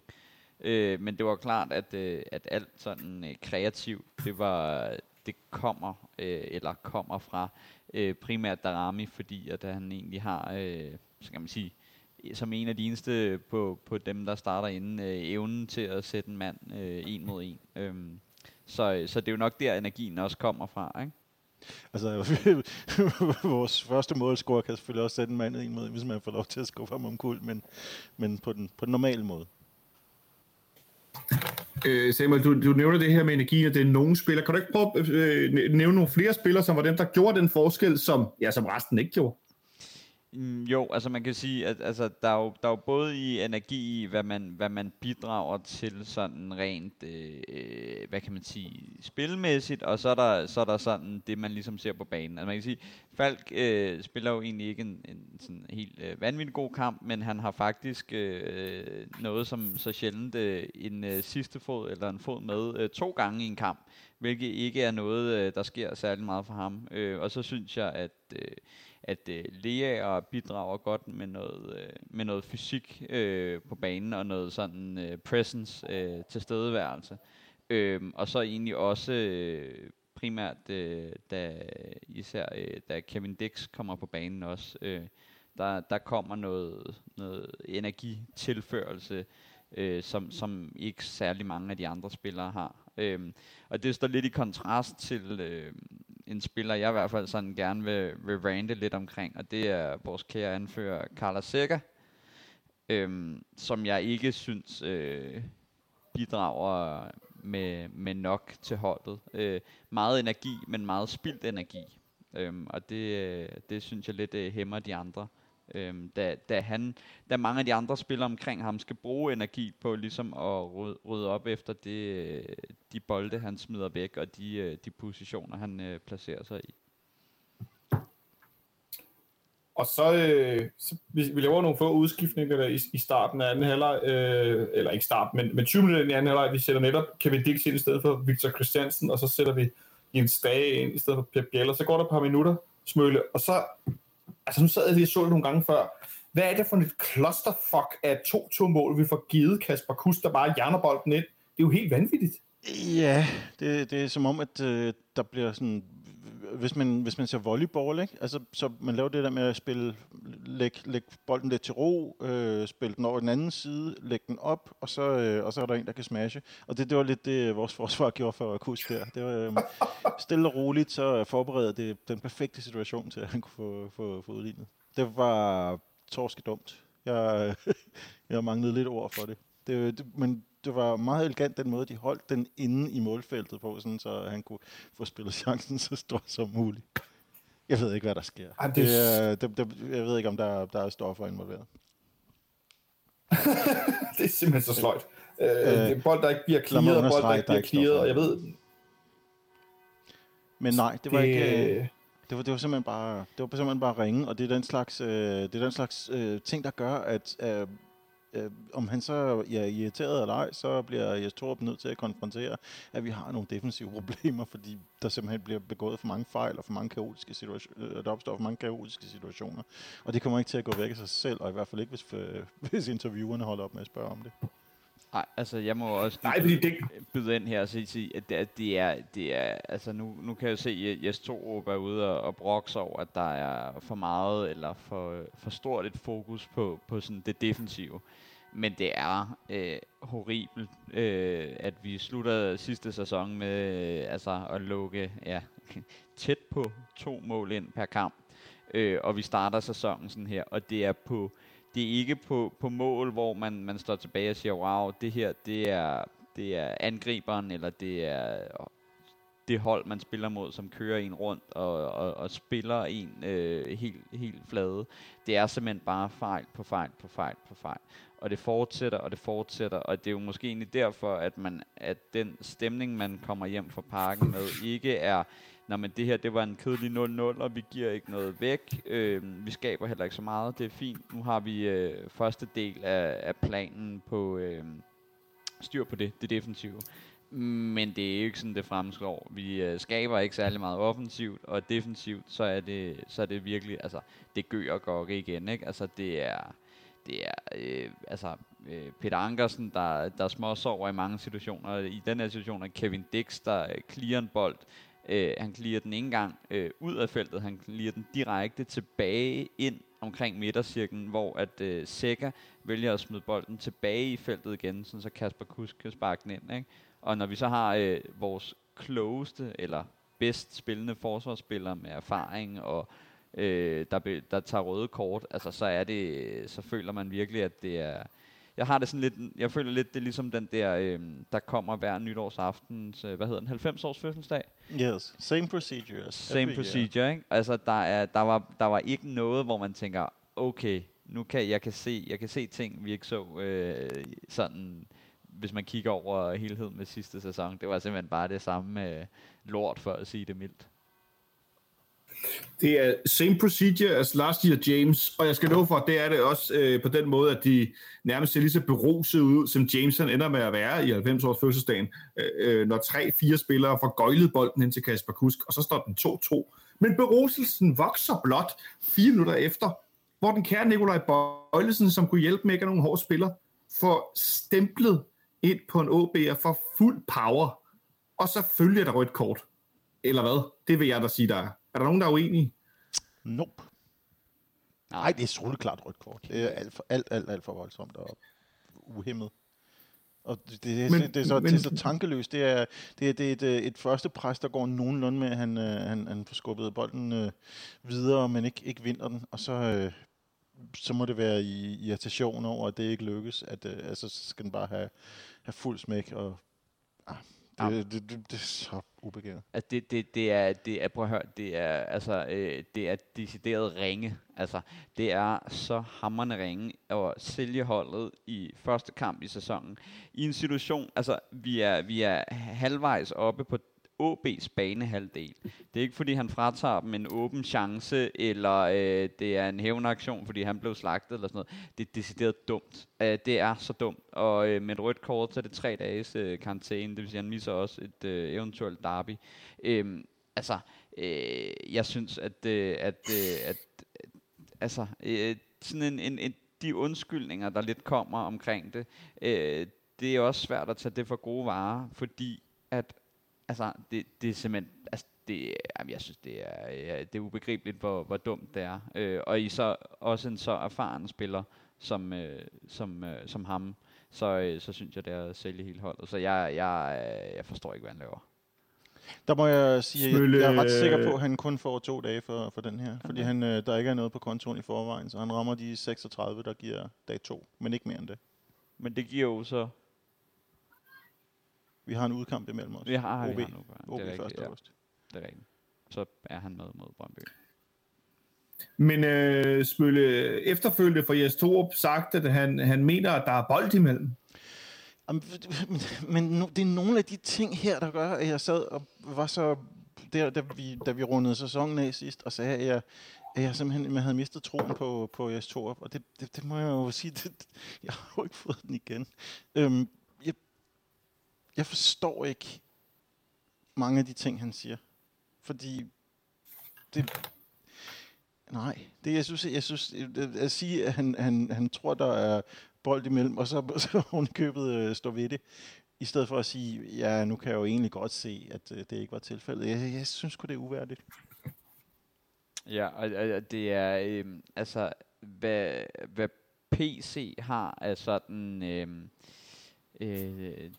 Øh, men det var klart, at, øh, at alt sådan øh, kreativt, det var det kommer øh, eller kommer fra øh, primært Darami, fordi at han egentlig har, øh, så kan man sige, som en af de eneste på, på dem, der starter inden, øh, evnen til at sætte en mand øh, en mod en. Øh, så, så det er jo nok der, energien også kommer fra, ikke? Altså, <laughs> vores første målscorer kan selvfølgelig også sætte en mand ind mod, hvis man får lov til at skuffe ham om kul, men, men på, den, på den normale måde. Øh, Samuel, du, du nævner det her med energi, og det er nogle spillere. Kan du ikke prøve at øh, nævne nogle flere spillere, som var dem, der gjorde den forskel, som, ja, som resten ikke gjorde? Mm, jo, altså man kan sige, at altså, der, er jo, der er jo både i energi i, hvad man, hvad man bidrager til sådan rent, øh, hvad kan man sige, spilmæssigt, og så er, der, så er der sådan det, man ligesom ser på banen. Altså man kan sige, Falk øh, spiller jo egentlig ikke en, en sådan helt øh, vanvittig god kamp, men han har faktisk øh, noget som så sjældent øh, en øh, sidste fod eller en fod med øh, to gange i en kamp, hvilket ikke er noget, øh, der sker særlig meget for ham. Øh, og så synes jeg, at... Øh, at øh, Lea bidrager godt med noget, øh, med noget fysik øh, på banen og noget sådan øh, presence, øh, tilstedeværelse. Øh, og så egentlig også øh, primært, øh, da, især øh, da Kevin Dix kommer på banen også, øh, der, der kommer noget, noget energitilførelse, øh, som, som ikke særlig mange af de andre spillere har. Øh, og det står lidt i kontrast til... Øh, en spiller, jeg i hvert fald sådan gerne vil, vil rante lidt omkring, og det er vores kære anfører, Carla Seca, øhm, som jeg ikke synes øh, bidrager med, med nok til holdet. Øh, meget energi, men meget spildt energi. Øhm, og det, øh, det synes jeg lidt øh, hæmmer de andre. Øhm, da, da, han, da mange af de andre spillere omkring ham skal bruge energi på ligesom at rydde, rydde op efter det, de bolde, han smider væk, og de, øh, de positioner, han øh, placerer sig i. Og så, øh, så vi, vi laver nogle få udskiftninger der i, i starten af anden halvleg, øh, eller ikke starten, men, men 20 minutter i anden halvleg, vi sætter netop Kevin Dix ind i stedet for Victor Christiansen, og så sætter vi Jens Dage ind i stedet for Pep Biel, og så går der et par minutter, Smølle, og så, altså nu sad jeg lige og så det nogle gange før, hvad er det for et clusterfuck af 2-2 mål, vi får givet Kasper Kust, der bare hjerner bolden ind? Det er jo helt vanvittigt. Ja, det, det er som om, at øh, der bliver sådan hvis man, hvis man ser volleyball, ikke? Altså, så man laver det der med at spille, læg, læg bolden lidt til ro, øh, spille den over den anden side, lægge den op, og så, øh, og så er der en, der kan smashe. Og det, det var lidt det, vores forsvar <laughs> gjorde for Kus der. Det var øh, stille og roligt, så forberedte det den perfekte situation til, at han kunne få, få, få udlignet. Det var torske dumt. Jeg, <laughs> jeg manglede lidt ord for det. det, det men det var meget elegant den måde, de holdt den inde i målfeltet på, sådan, så han kunne få spillet chancen så stor som muligt. Jeg ved ikke, hvad der sker. Ah, det... Det, det, det, jeg ved ikke, om der, der er stoffer involveret. <laughs> det er simpelthen så sløjt. Øh, øh, det er bold, der ikke bliver clearet, bold, der ikke bliver clearet, og jeg ved... Men nej, det var det... ikke... Det var, det var simpelthen bare, det var simpelthen bare ringe, og det er den slags, øh, det er den slags øh, ting, der gør, at øh, øh, om han så ja, er irriteret eller ej, så bliver Jes Torup nødt til at konfrontere, at vi har nogle defensive <laughs> problemer, fordi der simpelthen bliver begået for mange fejl og for mange kaotiske situationer, øh, der opstår for mange kaotiske situationer. Og det kommer ikke til at gå væk af sig selv, og i hvert fald ikke, hvis, øh, <laughs> hvis interviewerne holder op med at spørge om det. Nej, altså jeg må også Nej, byde, det... byde ind her og sige, at det, det er, det er, altså nu, nu kan jeg se, at Jes Torup er ude og, og brokse over, at der er for meget eller for, for stort et fokus på, på sådan det defensive. Men det er øh, horribelt, øh, at vi slutter sidste sæson med øh, altså at lukke ja, <laughs> tæt på to mål ind per kamp. Øh, og vi starter sæsonen sådan her, og det er på det er ikke på, på mål, hvor man, man står tilbage og siger, wow, det her, det er, det er angriberen, eller det er det hold, man spiller mod, som kører en rundt og, og, og spiller en øh, helt, helt flade. Det er simpelthen bare fejl på fejl på fejl på fejl. Og det fortsætter, og det fortsætter, og det er jo måske egentlig derfor, at, man, at den stemning, man kommer hjem fra parken med, ikke er Nå, men det her, det var en kedelig 0-0, og vi giver ikke noget væk. Øh, vi skaber heller ikke så meget. Det er fint. Nu har vi øh, første del af, af planen på øh, styr på det, det defensive. Men det er ikke sådan, det fremslår. Vi øh, skaber ikke særlig meget offensivt, og defensivt, så er det, så er det virkelig, altså, det gør og igen, ikke? Altså, det er, det er, øh, altså, øh, Peter Ankersen, der, der småsover i mange situationer. I den her situation er Kevin Dix, der clear en bold Øh, han klirer den ikke engang øh, ud af feltet, han klirer den direkte tilbage ind omkring midtercirklen, hvor at øh, Seca vælger at smide bolden tilbage i feltet igen, så Kasper Kusk kan sparke den ind. Ikke? Og når vi så har øh, vores klogeste eller bedst spillende forsvarsspiller med erfaring og øh, der, be, der tager røde kort, altså så er det, så føler man virkelig, at det er, jeg har det sådan lidt, jeg føler lidt, det er ligesom den der, øh, der kommer hver nytårsaften, øh, hvad hedder den, 90 års fødselsdag? Yes, same procedure. Same procedure, year. ikke? Altså, der, er, der, var, der var ikke noget, hvor man tænker, okay, nu kan jeg kan se, jeg kan se ting, vi ikke så øh, sådan, hvis man kigger over helheden med sidste sæson. Det var simpelthen bare det samme øh, lort, for at sige det mildt. Det er same procedure as last year, James, og jeg skal love for, at det er det også øh, på den måde, at de nærmest ser lige så beruset ud, som James han ender med at være i 90 års fødselsdagen, øh, øh når tre-fire spillere får gøjlet bolden ind til Kasper Kusk, og så står den 2-2. Men beruselsen vokser blot fire minutter efter, hvor den kære Nikolaj Bøjlesen, som kunne hjælpe med ikke nogen hård spiller, får stemplet ind på en OB'er for fuld power, og så følger der rødt kort. Eller hvad? Det vil jeg da sige, der er. Er der nogen, der er uenige? Nope. Nej, det er soleklart rødt kort. Det er alt for, alt, alt, alt for voldsomt og uhemmet. Og det, det, er, men, det, er så, men, det er så tankeløst. Det er, det er, det er et, øh, et første pres, der går nogenlunde med, at han, øh, han, han får skubbet bolden øh, videre, men ikke, ikke vinder den. Og så, øh, så må det være i irritation over, at det ikke lykkes. At, øh, altså, så skal den bare have, have fuld smæk. Og, ah, Det, det, det, det er så ubegavet. Altså det, det, det er, det er, prøv at høre, det er, altså, øh, det er decideret ringe. Altså, det er så hammerende ringe at sælge holdet i første kamp i sæsonen. I en situation, altså, vi er, vi er halvvejs oppe på OB's banehalvdel. Det er ikke fordi han fratager dem en åben chance, eller øh, det er en hævnaktion, fordi han blev slagtet eller sådan noget. Det er decideret dumt. Øh, det er så dumt. Og øh, med et rødt kort, så er det tre dages øh, karantæne, det vil sige, at han misser også et øh, eventuelt derby. Øh, altså, øh, jeg synes, at, øh, at, øh, at altså, øh, sådan en, en, en, de undskyldninger, der lidt kommer omkring det, øh, det er også svært at tage det for gode varer, fordi at altså, det, det er simpelthen, altså, det, jamen, jeg synes, det er, ja, det er ubegribeligt, hvor, hvor dumt det er. Øh, og I så også en så erfaren spiller, som, øh, som, øh, som ham, så, øh, så synes jeg, det er at sælge hele holdet. Så jeg, jeg, jeg forstår ikke, hvad han laver. Der må jeg sige, at jeg, jeg er ret sikker på, at han kun får to dage for, for den her. Fordi han, øh, der ikke er noget på kontoen i forvejen, så han rammer de 36, der giver dag to, men ikke mere end det. Men det giver jo så vi har en udkamp imellem os. Vi har, OB, vi har nu. OB det er 1. rigtigt, ja. august. Det er rigtigt. Så er han med mod Brøndby. Men øh, Smølle, efterfølgende for Jes Torup sagt, at han, han mener, at der er bold imellem. Jamen, <laughs> Men, men no, det er nogle af de ting her, der gør, at jeg sad og var så... Der, da, vi, da vi rundede sæsonen af sidst, og sagde, at jeg, at jeg simpelthen jeg havde mistet troen på, på Jes Torup. Og det, det, det må jeg jo sige, <laughs> det, jeg har jo ikke fået den igen. Øhm, jeg, forstår ikke mange af de ting, han siger. Fordi det... Nej, det jeg synes, jeg synes, at sige, at han, han, han tror, der er bold imellem, og så, <laughs> så hun købet øh, står ved det, i stedet for at sige, ja, nu kan jeg jo egentlig godt se, at øh, det ikke var tilfældet. Jeg, jeg synes sgu, det er uværdigt. Ja, og, og det er, øh, altså, hvad, hvad PC har af sådan, øh, øh,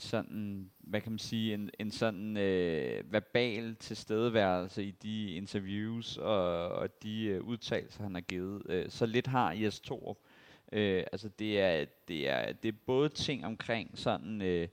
sådan, hvad kan man sige, en, en sådan øh, verbal tilstedeværelse i de interviews og, og de øh, udtalelser, han har givet. Øh, så lidt har Jes Torup. Øh, altså det er, det, er, det er både ting omkring sådan øh,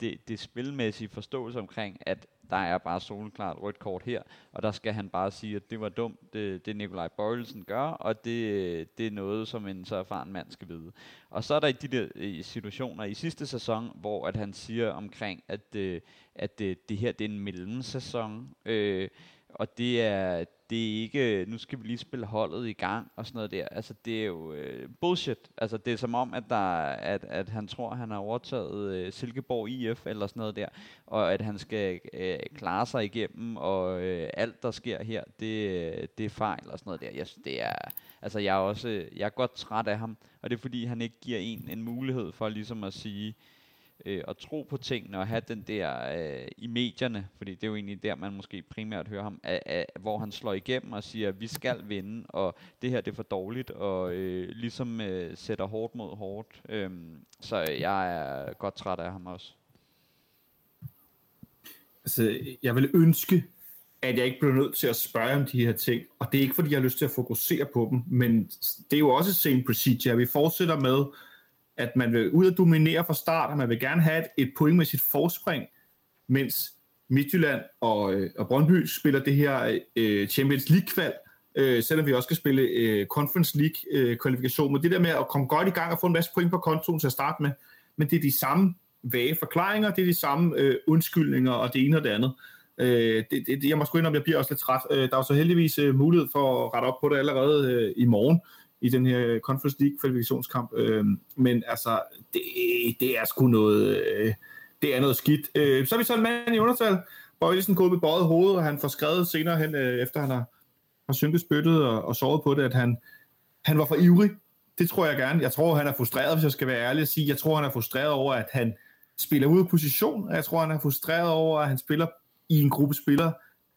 det, det spilmæssige forståelse omkring, at der er bare soleklart rødt kort her, og der skal han bare sige, at det var dumt, det, det Nikolaj Bøjelsen gør, og det, det er noget, som en så erfaren mand skal vide. Og så er der i de der situationer i sidste sæson, hvor at han siger omkring, at, øh, at det, det her det er en mellemsæson, øh, og det er, det er ikke, øh, nu skal vi lige spille holdet i gang og sådan noget der. Altså det er jo øh, bullshit. Altså det er som om, at, der, at, at han tror, at han har overtaget øh, Silkeborg IF eller sådan noget der, og at han skal øh, klare sig igennem, og øh, alt der sker her, det, øh, det er fejl og sådan noget der. Jeg, det er, altså jeg er også, øh, jeg er godt træt af ham, og det er fordi, han ikke giver en en mulighed for ligesom at sige, øh, Øh, at tro på tingene og have den der øh, i medierne, fordi det er jo egentlig der, man måske primært hører ham, at, at, hvor han slår igennem og siger, at vi skal vinde, og det her det er for dårligt, og øh, ligesom øh, sætter hårdt mod hårdt. Øh, så jeg er godt træt af ham også. Altså, jeg vil ønske, at jeg ikke blev nødt til at spørge om de her ting, og det er ikke, fordi jeg har lyst til at fokusere på dem, men det er jo også same procedure. Vi fortsætter med, at man vil ud og dominere fra start, og man vil gerne have et, et sit forspring, mens Midtjylland og, øh, og Brøndby spiller det her øh, Champions League-kval, øh, selvom vi også skal spille øh, Conference League-kvalifikation. Øh, men det der med at komme godt i gang og få en masse point på kontoen til at starte med, men det er de samme vage forklaringer, det er de samme øh, undskyldninger og det ene og det andet. Øh, det, det, jeg må sgu indrømme, jeg bliver også lidt træt. Øh, der er så heldigvis øh, mulighed for at rette op på det allerede øh, i morgen, i den her Conference League kvalifikationskamp. Øh, men altså, det, det er sgu noget, øh, det er noget skidt. Øh, så er vi så en mand i undertal. Bøjlesen gået med bøjet hoved, og han får skrevet senere hen, øh, efter han har, har synket spyttet og, og sovet på det, at han, han var for ivrig. Det tror jeg gerne. Jeg tror, han er frustreret, hvis jeg skal være ærlig at sige. Jeg tror, han er frustreret over, at han spiller ud af position, og jeg tror, han er frustreret over, at han spiller i en gruppe spillere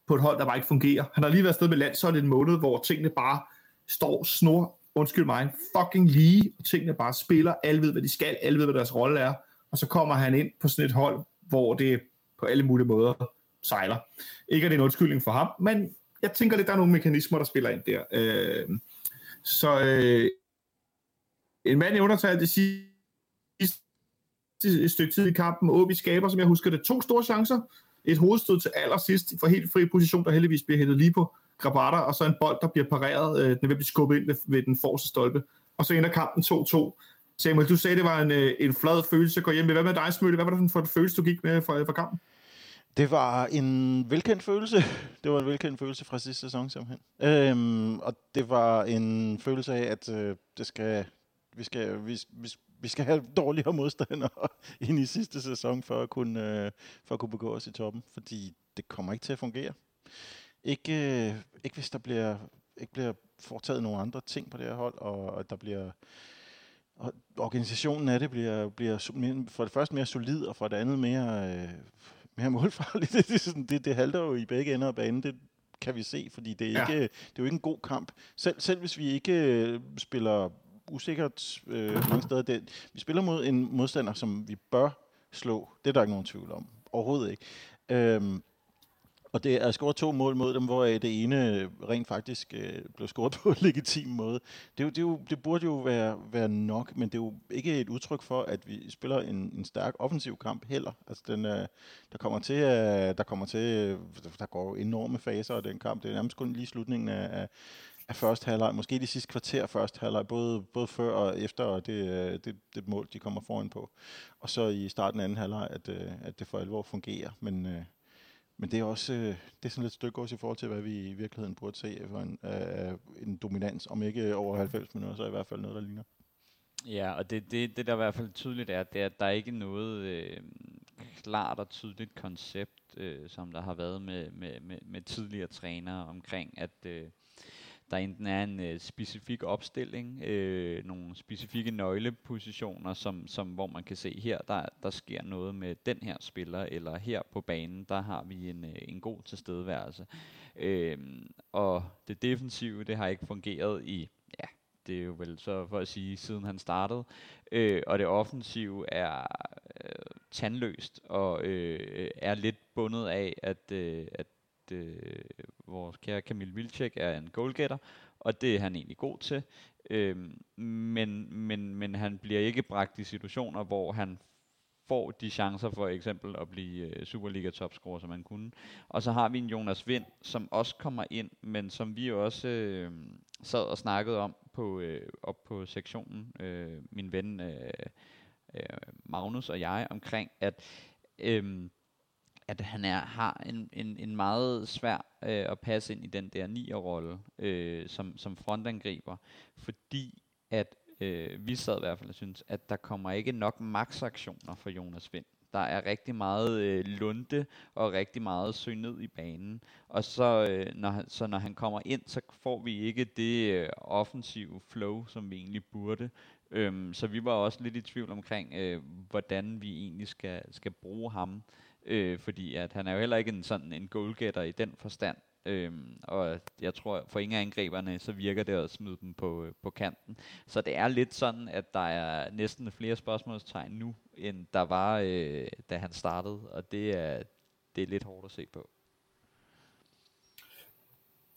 på et hold, der bare ikke fungerer. Han har lige været sted med landsholdet i en måned, hvor tingene bare står snor undskyld mig, fucking lige, og tingene bare spiller, alle ved, hvad de skal, alle ved, hvad deres rolle er, og så kommer han ind på sådan et hold, hvor det på alle mulige måder sejler. Ikke at det er en undskyldning for ham, men jeg tænker lidt, der er nogle mekanismer, der spiller ind der. Øh, så øh, en mand i undertal det sidste stykke tid i kampen. Åbi skaber, som jeg husker det, to store chancer. Et hovedstød til allersidst for helt fri position, der heldigvis bliver hættet lige på Grabata, og så en bold, der bliver pareret, øh, den vil blive skubbet ind ved, ved den forreste stolpe. Og så ender kampen 2-2. Samuel, du sagde, det var en, øh, en flad følelse at gå hjem med. Hvad med dig, Smølle? Hvad var det for en følelse, du gik med fra, fra kampen? Det var en velkendt følelse. Det var en velkendt følelse fra sidste sæson simpelthen. Øhm, og det var en følelse af, at øh, det skal, vi, skal, vi, vi, vi skal have dårligere modstandere <laughs> ind i sidste sæson, for at kunne, øh, for at kunne begå os i toppen. Fordi det kommer ikke til at fungere. Ikke, øh, ikke hvis der bliver, ikke bliver foretaget nogle andre ting på det her hold, og, og der bliver og organisationen af det bliver, bliver for det første mere solid, og for det andet mere, øh, mere målfarligt. <laughs> det, det, det, det halter jo i begge ender af banen, det kan vi se, fordi det er, ikke, ja. det er jo ikke en god kamp. Selv, selv hvis vi ikke øh, spiller usikkert øh, mange steder, det, vi spiller mod en modstander, som vi bør slå. Det er der ikke nogen tvivl om. Overhovedet ikke. Øhm, og det er scoret to mål mod dem, hvor øh, det ene øh, rent faktisk øh, blev scoret <laughs> på en legitim måde. Det, er jo, det, er jo, det burde jo være, være nok, men det er jo ikke et udtryk for, at vi spiller en, en stærk offensiv kamp heller. Altså den, øh, der kommer til, øh, der kommer til, øh, der går enorme faser af den kamp. Det er nærmest kun lige slutningen af, af, af første halvleg, måske de sidste kvarter første halvleg, både, både før og efter, og det, det, det mål, de kommer foran på. Og så i starten af anden halvleg, at, at det for alvor fungerer. Men, men det er også øh, det er sådan lidt stykke også i forhold til, hvad vi i virkeligheden burde se for en, øh, øh en dominans, om ikke over 90 minutter, så i hvert fald noget, der ligner. Ja, og det, det, det der i hvert fald tydeligt er, det er, at der er ikke noget øh, klart og tydeligt koncept, øh, som der har været med, med, med, med tidligere trænere omkring, at øh, der enten er en øh, specifik opstilling, øh, nogle specifikke nøglepositioner, som, som, hvor man kan se her, der, der sker noget med den her spiller, eller her på banen, der har vi en, øh, en god tilstedeværelse. Øh, og det defensive, det har ikke fungeret i, ja, det er jo vel så for at sige, siden han startede. Øh, og det offensive er øh, tandløst, og øh, er lidt bundet af, at, øh, at øh, vores kære Kamil Vilcek er en goalgetter, og det er han egentlig god til. Øh, men, men, men han bliver ikke bragt i situationer, hvor han får de chancer for eksempel at blive øh, Superliga topscorer, som han kunne. Og så har vi en Jonas Vind, som også kommer ind, men som vi også øh, sad og snakkede om på øh, op på sektionen, øh, min ven øh, øh, Magnus og jeg, omkring at øh, at han er, har en, en, en meget svær øh, at passe ind i den der nier-rolle øh, som, som frontangriber, fordi at øh, vi sad i hvert fald og synes, at der kommer ikke nok maksaktioner for Jonas Vind. Der er rigtig meget øh, lunde og rigtig meget søg ned i banen. Og så, øh, når, så når han kommer ind, så får vi ikke det øh, offensive flow, som vi egentlig burde. Øhm, så vi var også lidt i tvivl omkring, øh, hvordan vi egentlig skal, skal bruge ham øh, fordi at han er jo heller ikke en sådan en goalgetter i den forstand. Øhm, og jeg tror, for ingen af angriberne, så virker det at smide dem på, øh, på kanten. Så det er lidt sådan, at der er næsten flere spørgsmålstegn nu, end der var, øh, da han startede. Og det er, det er lidt hårdt at se på.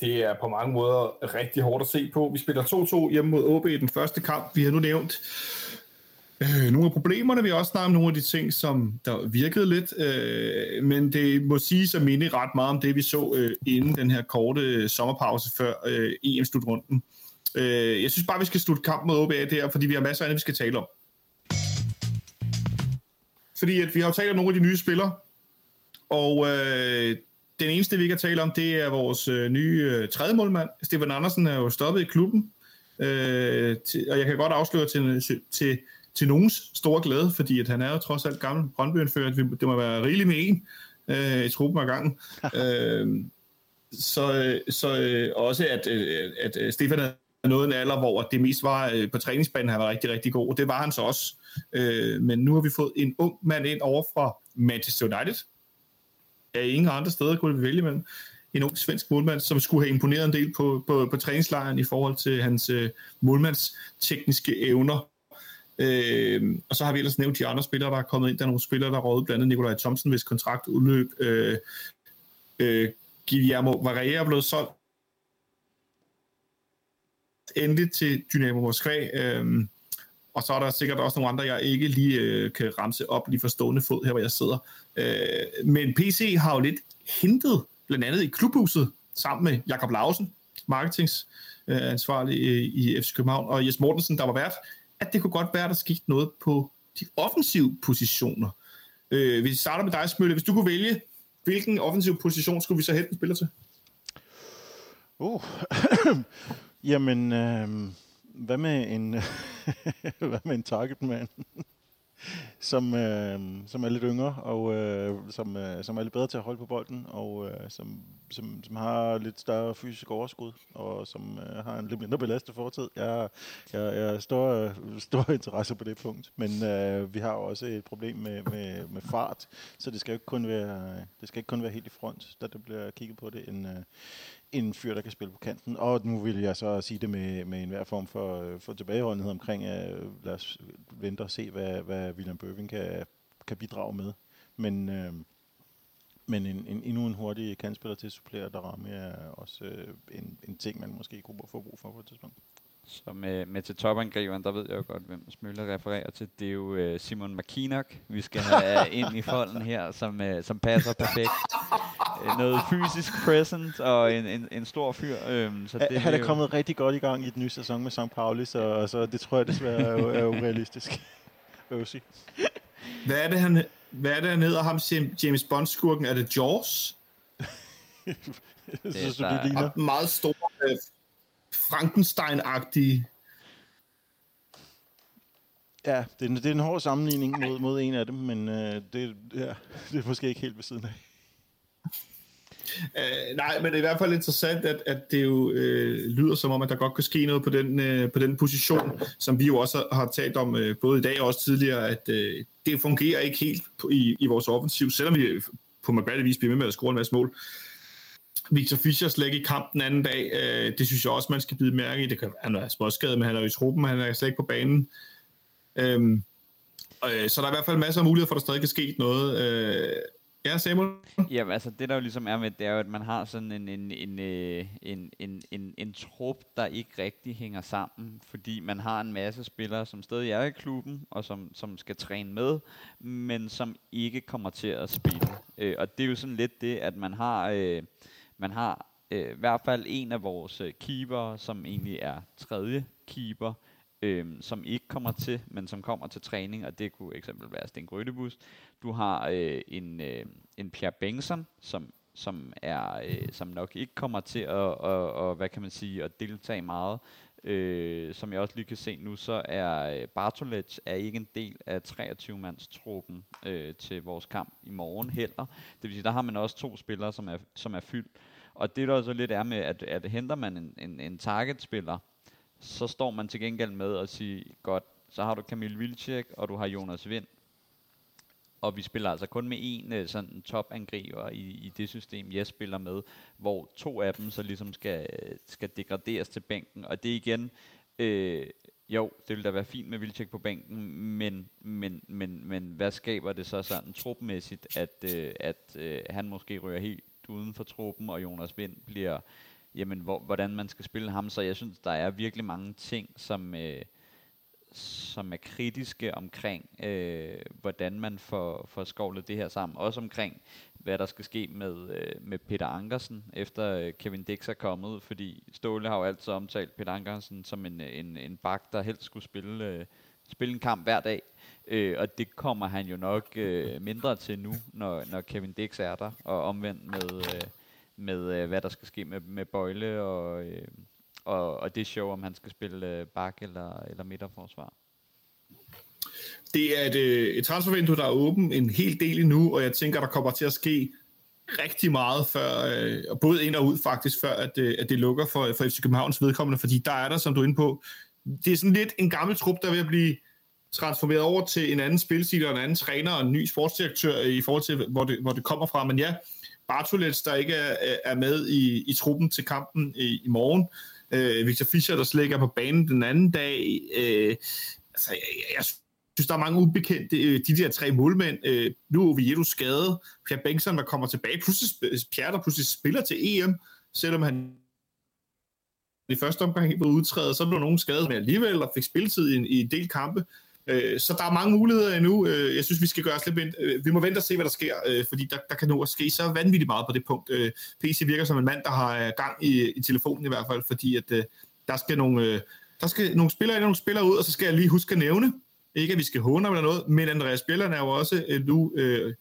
Det er på mange måder rigtig hårdt at se på. Vi spiller 2-2 hjemme mod OB i den første kamp. Vi har nu nævnt Øh, nogle af problemerne, vi også snakke om nogle af de ting, som der virkede lidt, øh, men det må sige at minde ret meget om det, vi så øh, inden den her korte øh, sommerpause før øh, EM-slutrunden. Øh, jeg synes bare, vi skal slutte kampen mod OBA der, fordi vi har masser af andet, vi skal tale om. Fordi at vi har jo talt om nogle af de nye spillere, og øh, den eneste, vi ikke har talt om, det er vores øh, nye øh, tredje målmand. Stefan Andersen er jo stoppet i klubben, øh, til, og jeg kan godt afsløre til, til, til nogens store glæde, fordi at han er jo trods alt gammel Brøndby-anfører, det må være rigeligt med en øh, i truppen af gangen. <laughs> øh, så så øh, også, at, øh, at Stefan er nået en alder, hvor det mest var øh, på træningsbanen, han var rigtig, rigtig god, og det var han så også. Øh, men nu har vi fået en ung mand ind over fra Manchester United. Er ingen andre steder, kunne vi vælge mellem en ung svensk målmand, som skulle have imponeret en del på, på, på træningslejren i forhold til hans øh, målmandstekniske evner. Øh, og så har vi ellers nævnt de andre spillere, der er kommet ind. Der er nogle spillere, der er rådet, blandt andet Nikolaj Thomsen, hvis kontrakt udløb. Øh, øh, Guillermo Varela er blevet solgt endelig til Dynamo Moskva. Øh, og så er der sikkert også nogle andre, jeg ikke lige øh, kan ramse op lige for stående fod her, hvor jeg sidder. Øh, men PC har jo lidt hentet, blandt andet i klubhuset, sammen med Jakob Lausen, marketingsansvarlig øh, i FC København, og Jes Mortensen, der var vært, at det kunne godt være, at der skete noget på de offensive positioner. Øh, hvis vi starter med dig, Smølle, hvis du kunne vælge, hvilken offensiv position skulle vi så hente en spiller til? Uh. <coughs> Jamen, øh, hvad med en, <laughs> hvad med en targetman? Som, øh, som er lidt yngre, og øh, som, øh, som er lidt bedre til at holde på bolden, og øh, som, som, som har lidt større fysisk overskud, og som øh, har en lidt mindre belastet fortid. Jeg, jeg, jeg har stor, øh, stor interesse på det punkt, men øh, vi har også et problem med, med, med fart, så det skal ikke kun være, det skal ikke kun være helt i front, da det bliver kigget på det. En, øh, en fyr, der kan spille på kanten. Og nu vil jeg så sige det med, med enhver form for, øh, for tilbageholdenhed omkring, at lad os vente og se, hvad, hvad William Bøving kan, kan bidrage med. Men, øh, men en, en, endnu en hurtig kantspiller til at supplere der ramme er også øh, en, en ting, man måske kunne få brug for på et tidspunkt. Så med, med til topangriberen, der ved jeg jo godt, hvem Smøller refererer til. Det er jo uh, Simon McKinnock, vi skal have <laughs> ind i folden her, som, uh, som passer perfekt. Uh, noget fysisk present og en, en, en stor fyr. Um, så det han er, er kommet rigtig godt i gang i den nye sæson med St. Pauli, så, så det tror jeg desværre er, er urealistisk. <laughs> Sige? Hvad er det, han, hvad er det, han hedder ham, James Bond-skurken? Er det Jaws? <laughs> det synes du, det ligner. Meget stor, Frankenstein-agtige. Ja, det er, det er en hård sammenligning mod, mod en af dem, men øh, det, ja, <laughs> det er måske ikke helt ved siden af. Uh, nej, men det er i hvert fald interessant, at, at det jo øh, lyder som om, at der godt kan ske noget på den, øh, på den position, som vi jo også har talt om øh, både i dag og også tidligere, at øh, det fungerer ikke helt på, i, i vores offensiv, selvom vi på McGrady vis bliver med med at score en masse mål. Victor Fischer slet ikke i kampen anden dag. Øh, det synes jeg også, man skal bide mærke i. Det kan, han er småskadet, men han er jo i truppen, han er slet ikke på banen. Øhm, øh, så der er i hvert fald masser af muligheder for, at der stadig kan ske noget. Øh, ja, Samuel? Ja, altså det der jo ligesom er med, det er jo, at man har sådan en, en, en, en, en, en, en, en trup, der ikke rigtig hænger sammen, fordi man har en masse spillere, som stadig er i klubben, og som, som skal træne med, men som ikke kommer til at spille. Øh, og det er jo sådan lidt det, at man har... Øh, man har øh, i hvert fald en af vores øh, keeper, som egentlig er tredje keeper, øh, som ikke kommer til, men som kommer til træning, og det kunne eksempel være Sten Grødebus. Du har øh, en, øh, en Pierre Bengtsson, som som er øh, som nok ikke kommer til at, og, og, hvad kan man sige at deltage meget. Øh, som jeg også lige kan se nu, så er øh, Bartolets er ikke en del af 23-mandstruppen øh, til vores kamp i morgen heller. Det vil sige, der har man også to spillere, som er, som er fyldt. Og det der så lidt er med, at, at henter man en, en, en targetspiller, så står man til gengæld med at sige, godt, så har du Kamil Vilcek, og du har Jonas Vind, og vi spiller altså kun med en øh, sådan topangriber i, i det system, jeg spiller med, hvor to af dem så ligesom skal, skal degraderes til bænken. Og det er igen, øh, jo, det ville da være fint med Vilcek på bænken, men, men, men, men hvad skaber det så sådan trupmæssigt, at, øh, at øh, han måske rører helt uden for truppen, og Jonas Vind bliver, jamen, hvor, hvordan man skal spille ham. Så jeg synes, der er virkelig mange ting, som... Øh, som er kritiske omkring, øh, hvordan man får, får skovlet det her sammen. Også omkring, hvad der skal ske med, øh, med Peter Ankersen, efter øh, Kevin Dix er kommet. Fordi Ståle har jo altid omtalt Peter Ankersen som en, øh, en, en bak, der helst skulle spille, øh, spille en kamp hver dag. Øh, og det kommer han jo nok øh, mindre til nu, når, når Kevin Dix er der. Og omvendt med, øh, med øh, hvad der skal ske med, med Bøjle og... Øh, og, og det show, om han skal spille øh, bak eller, eller midterforsvar. Det er et, øh, et transfervindue, der er åben en hel del endnu, og jeg tænker, der kommer til at ske rigtig meget, før, øh, både ind og ud faktisk, før at, øh, at det lukker for, for FC Københavns vedkommende, fordi der er der, som du er inde på, det er sådan lidt en gammel trup, der vil blive transformeret over til en anden spilstil og en anden træner og en ny sportsdirektør i forhold til, hvor det, hvor det kommer fra. Men ja, Bartolets, der ikke er, er med i, i truppen til kampen i, i morgen, øh, Victor Fischer, der slet ikke er på banen den anden dag. Øh, altså, jeg, jeg synes, der er mange ubekendte, øh, de der tre målmænd. Øh, nu er Oviedo skadet, Pierre Bengtsson, der kommer tilbage. Pludselig, Pierre, der pludselig spiller til EM, selvom han i første omgang helt blev udtrædet, så blev nogen skadet med alligevel og fik spilletid i en, i en del kampe. Øh, så der er mange muligheder endnu. Øh, jeg synes, vi skal gøre os lidt vent. Øh, vi må vente og se, hvad der sker, øh, fordi der, der kan nå at ske så vanvittigt meget på det punkt. PC virker som en mand, der har gang i, i telefonen i hvert fald, fordi at, der skal nogle... Der skal nogle spillere ind og nogle spillere ud, og så skal jeg lige huske at nævne, ikke at vi skal håne eller noget, men Andreas Bjelland er jo også nu øh,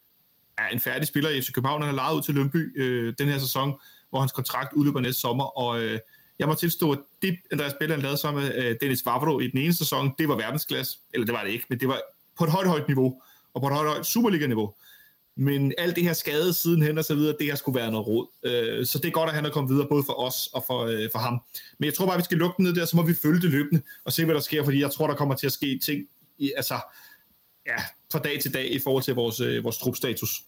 er en færdig spiller i FC København. Han har lejet ud til Lønby øh, den her sæson, hvor hans kontrakt udløber næste sommer, og øh, jeg må tilstå, at det Andreas Bjelland lavede sammen med øh, Dennis Vavro i den ene sæson, det var verdensklasse. Eller det var det ikke, men det var på et højt, højt niveau, og på et højt, højt Superliga-niveau. Men alt det her skade sidenhen og så videre, det her skulle være noget råd. Øh, så det er godt, at han er kommet videre, både for os og for, øh, for ham. Men jeg tror bare, at vi skal lukke den ned der, så må vi følge det løbende og se, hvad der sker, fordi jeg tror, der kommer til at ske ting, i, altså, ja, fra dag til dag i forhold til vores, øh, vores trupstatus.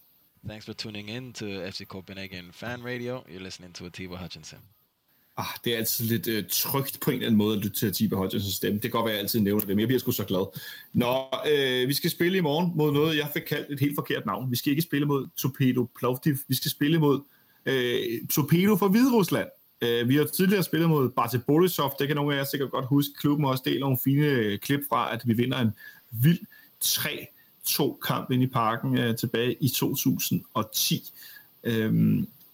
Thanks for tuning in to FC Copenhagen Fan Radio. You're listening to Atiba Hutchinson. Ah, det er altid lidt øh, trygt på en eller anden måde at lytte til Atiba Hutchinsons stemme. Det kan godt være, at jeg altid nævner det, men jeg bliver sgu så glad. Nå, øh, vi skal spille i morgen mod noget, jeg fik kaldt et helt forkert navn. Vi skal ikke spille mod Torpedo Plovdiv. Vi skal spille mod øh, Torpedo fra Hviderusland. Øh, vi har tidligere spillet mod Barte Borisov. Det kan nogle af jer sikkert godt huske. Klubben har også delt nogle fine øh, klip fra, at vi vinder en vild 3-2 kamp ind i parken øh, tilbage i 2010. Øh,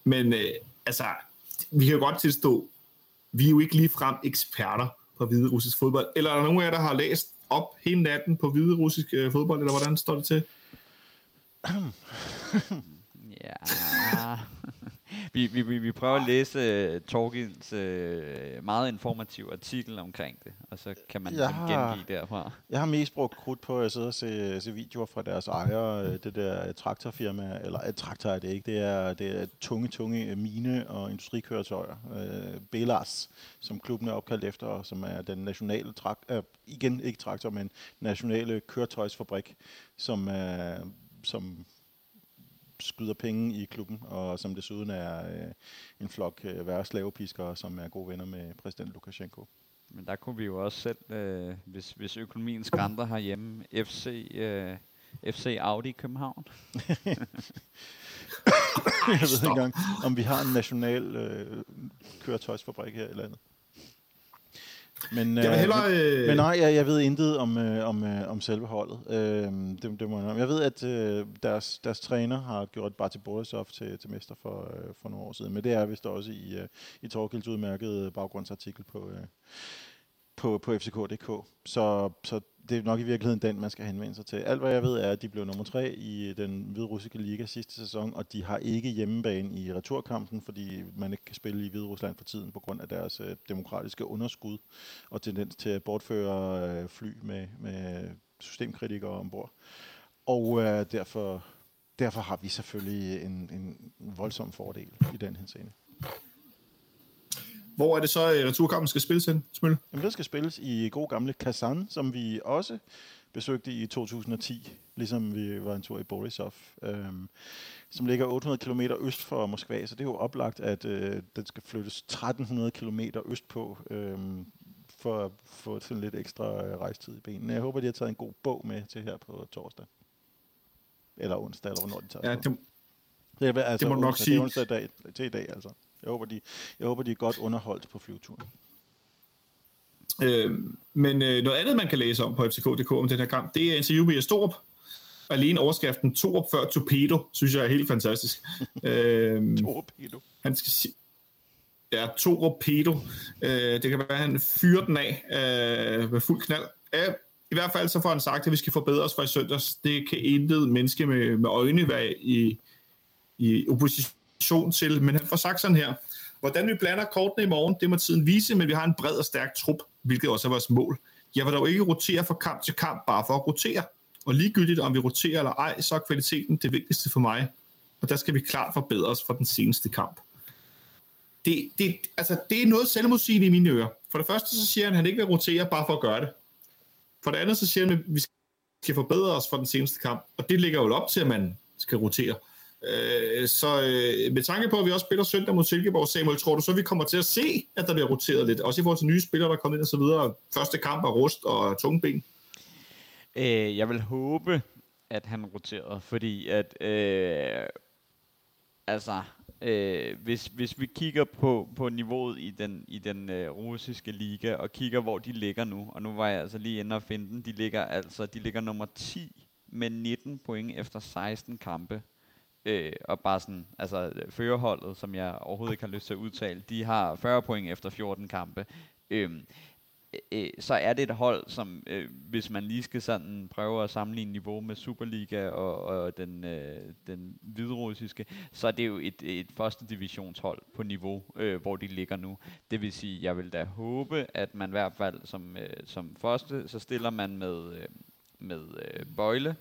men øh, altså, vi kan jo godt tilstå, vi er jo ikke ligefrem eksperter på hvide russisk fodbold. Eller er der nogen af jer, der har læst op hele natten på hvide russisk øh, fodbold, eller hvordan står det til? <clears throat> ja vi, vi, vi, vi prøver at læse uh, Torgils uh, meget informativ artikel omkring det, og så kan man Jeg har- gengive derfra. Jeg har mest brugt krudt på at sidde og se, se videoer fra deres ejere, øh, det der traktorfirma, eller et traktor er det ikke, det er, det er tunge, tunge mine- og industrikøretøjer. Øh, Belas, som klubben er opkaldt efter, og som er den nationale, trak, øh, igen ikke traktor, men nationale køretøjsfabrik, som, øh, som skyder penge i klubben, og som desuden er øh, en flok øh, værre som er gode venner med præsident Lukashenko. Men der kunne vi jo også selv, øh, hvis, hvis økonomien skrænder herhjemme, FC, øh, FC Audi København. <laughs> Jeg ved ikke engang, om vi har en national øh, køretøjsfabrik her i landet. Men, Jeg vil hellere... men, Øh, men nej, jeg, jeg ved intet om, øh, om, øh, om selve holdet. Øh, det, det må jeg, jeg ved, at øh, deres, deres træner har gjort Barty Borisov til, til mester for, øh, for nogle år siden, men det er vist også i, øh, i Torkilds udmærkede baggrundsartikel på, øh, på, på FCK.dk. Så, så det er nok i virkeligheden den, man skal henvende sig til. Alt hvad jeg ved er, at de blev nummer tre i den hvide russiske liga sidste sæson, og de har ikke hjemmebane i returkampen, fordi man ikke kan spille i Hvide Rusland for tiden på grund af deres øh, demokratiske underskud og tendens til at bortføre øh, fly med, med systemkritikere ombord. Og øh, derfor, derfor har vi selvfølgelig en, en voldsom fordel i den henseende hvor er det så, øh, returkampen skal spilles hen, Smølle? Jamen, det skal spilles i god gamle Kazan, som vi også besøgte i 2010, ligesom vi var en tur i Borisov, øhm, som ligger 800 km øst for Moskva, så det er jo oplagt, at øh, den skal flyttes 1300 km øst på, øhm, for at få sådan lidt ekstra øh, rejstid i benene. Jeg håber, de har taget en god bog med til her på torsdag. Eller onsdag, eller hvornår de tager Ja, det, det, er, altså, det må du nok onsdag, Det sige. er onsdag dag, til i dag, altså. Jeg håber, de, jeg håber, de er godt underholdt på flyveturen. øh, men øh, noget andet, man kan læse om på fck.dk om den her kamp, det er interview med Jes Torup. Alene overskriften Torup før Torpedo, synes jeg er helt fantastisk. <laughs> øh, Torpedo. han skal sige, ja, Torpedo. Øh, det kan være, at han fyrer den af øh, med fuld knald. Ja, I hvert fald så får han sagt, at vi skal forbedre os fra i søndags. Det kan intet menneske med, med øjne være i, i opposition til, men han får sagt sådan her. Hvordan vi blander kortene i morgen, det må tiden vise, men vi har en bred og stærk trup, hvilket også er vores mål. Jeg vil dog ikke rotere fra kamp til kamp, bare for at rotere. Og ligegyldigt om vi roterer eller ej, så er kvaliteten det vigtigste for mig. Og der skal vi klart forbedre os fra den seneste kamp. Det, det, altså, det er noget selvmodsigende i mine ører. For det første så siger han, at han ikke vil rotere bare for at gøre det. For det andet så siger han, at vi skal forbedre os fra den seneste kamp. Og det ligger jo op til, at man skal rotere. Øh, så øh, med tanke på, at vi også spiller søndag mod Silkeborg, Samuel, tror du så, vi kommer til at se, at der bliver roteret lidt? Også i forhold til nye spillere, der er kommet ind og så videre. Første kamp er rust og tunge ben. Øh, jeg vil håbe, at han roterede, fordi at, øh, altså, øh, hvis, hvis vi kigger på, på niveauet i den, i den øh, russiske liga, og kigger, hvor de ligger nu, og nu var jeg altså lige inde og finde den, de ligger altså, de ligger nummer 10 med 19 point efter 16 kampe. Øh, og bare sådan, altså førerholdet, som jeg overhovedet ikke har lyst til at udtale, de har 40 point efter 14 kampe. Øhm, øh, øh, så er det et hold, som øh, hvis man lige skal sådan prøve at sammenligne niveau med Superliga og, og den, øh, den hviderussiske, så er det jo et, et første divisionshold på niveau, øh, hvor de ligger nu. Det vil sige, jeg vil da håbe, at man i hvert fald som, øh, som første, så stiller man med, øh, med øh, Bøjle,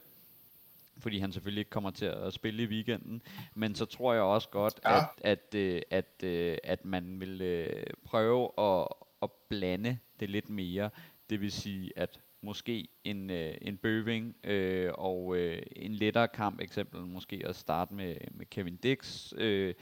fordi han selvfølgelig ikke kommer til at spille i weekenden. Men så tror jeg også godt, ja. at, at, øh, at, øh, at man vil øh, prøve at, at blande det lidt mere. Det vil sige, at måske en, øh, en Bøving øh, og øh, en lettere kamp eksempel, måske at starte med, med Kevin Dix, øh,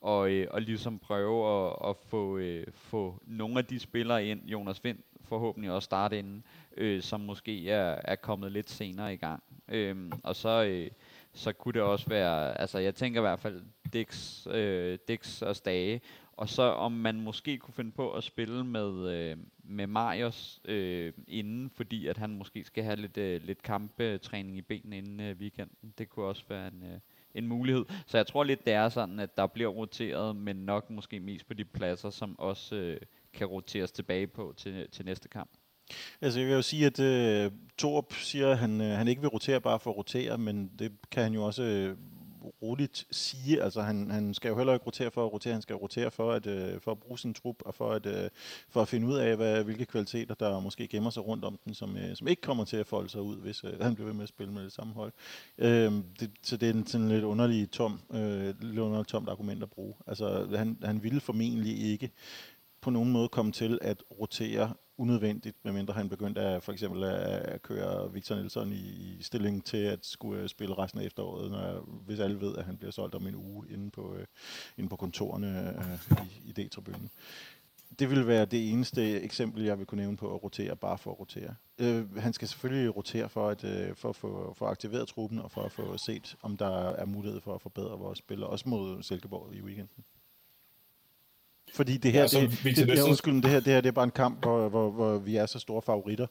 og, øh, og ligesom prøve at, at få, øh, få nogle af de spillere ind, Jonas Vind forhåbentlig også starte inden, øh, som måske er, er kommet lidt senere i gang. Øh, og så, øh, så kunne det også være, altså jeg tænker i hvert fald Dix, øh, Dix og Stage, og så om man måske kunne finde på at spille med, øh, med Marius øh, inden, fordi at han måske skal have lidt, øh, lidt kampetræning i benene inden øh, weekenden. Det kunne også være en, øh, en mulighed. Så jeg tror lidt, det er sådan, at der bliver roteret, men nok måske mest på de pladser, som også øh, kan roteres tilbage på til, til næste kamp. Altså jeg vil jo sige, at øh, uh, Torp siger, at han, uh, han ikke vil rotere bare for at rotere, men det kan han jo også uh, roligt sige. Altså han, han skal jo heller ikke rotere for at rotere, han skal rotere for at, uh, for at bruge sin trup, og for at, uh, for at finde ud af, hvad, hvilke kvaliteter, der måske gemmer sig rundt om den, som, uh, som ikke kommer til at folde sig ud, hvis uh, han bliver ved med at spille med det samme hold. Uh, det, så det er en sådan lidt underlig tom, uh, lidt underlig tomt argument at bruge. Altså han, han ville formentlig ikke på nogen måde komme til at rotere unødvendigt, medmindre han begyndte at for eksempel at køre Victor Nelson i stilling til at skulle øh, spille resten af efteråret, når, hvis alle ved, at han bliver solgt om en uge inde på, øh, inde på kontorerne øh, i, i D-tribunen. Det vil være det eneste eksempel, jeg vil kunne nævne på at rotere, bare for at rotere. Øh, han skal selvfølgelig rotere for at, øh, for at få for aktiveret truppen, og for at få set, om der er mulighed for at forbedre vores spil, også mod Silkeborg i weekenden. Fordi det her, ja, det, det, det, det, undskyld, det her, det her det er bare en kamp, hvor, hvor, hvor vi er så store favoritter,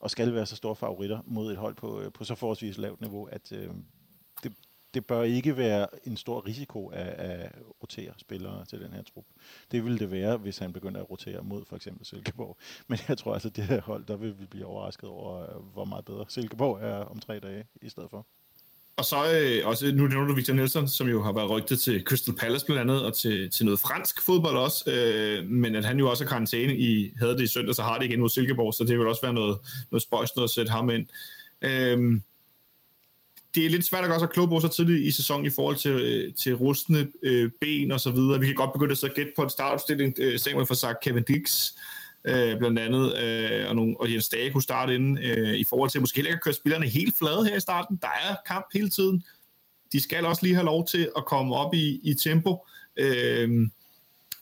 og skal være så store favoritter mod et hold på, på så forholdsvis lavt niveau, at øh, det, det bør ikke være en stor risiko at, at rotere spillere til den her trup. Det ville det være, hvis han begynder at rotere mod for eksempel Silkeborg. <laughs> Men jeg tror altså, at det her hold, der vil vi blive overrasket over, hvor meget bedre Silkeborg er om tre dage i stedet for. Og så øh, også, nu nævner du Victor Nelson, som jo har været rygtet til Crystal Palace blandt andet, og til, til noget fransk fodbold også, øh, men at han jo også er karantæne i, havde det i søndag, så har det igen mod Silkeborg, så det vil også være noget, noget spøjs noget at sætte ham ind. Øh, det er lidt svært at gøre sig klog på så tidligt i sæsonen i forhold til, øh, til rustne øh, ben og så videre. Vi kan godt begynde at så gætte på en startopstilling. Øh, Samuel for sagt Kevin Dix, øh, Øh, blandt andet, øh, og, nogle, og Jens Dage kunne starte inden, øh, i forhold til at måske heller ikke at køre spillerne helt flade her i starten. Der er kamp hele tiden. De skal også lige have lov til at komme op i, i tempo. Øh,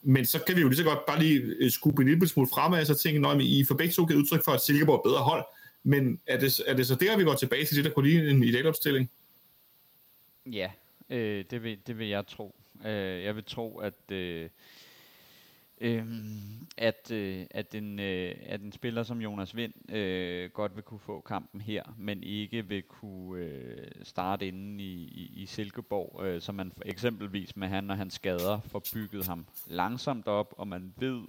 men så kan vi jo lige så godt bare lige øh, skubbe en lille smule fremad, og så tænke, at I for begge to givet udtryk for, at Silkeborg er bedre hold. Men er det, er det så der, vi går tilbage til det, der kunne lide en idealopstilling? Ja, øh, det, vil, det vil jeg tro. Øh, jeg vil tro, at... Øh, Øhm, at, øh, at, en, øh, at en spiller som Jonas Vind øh, godt vil kunne få kampen her, men ikke vil kunne øh, starte inden i, i, i Silkeborg, øh, så man eksempelvis med han og hans skader får bygget ham langsomt op, og man ved,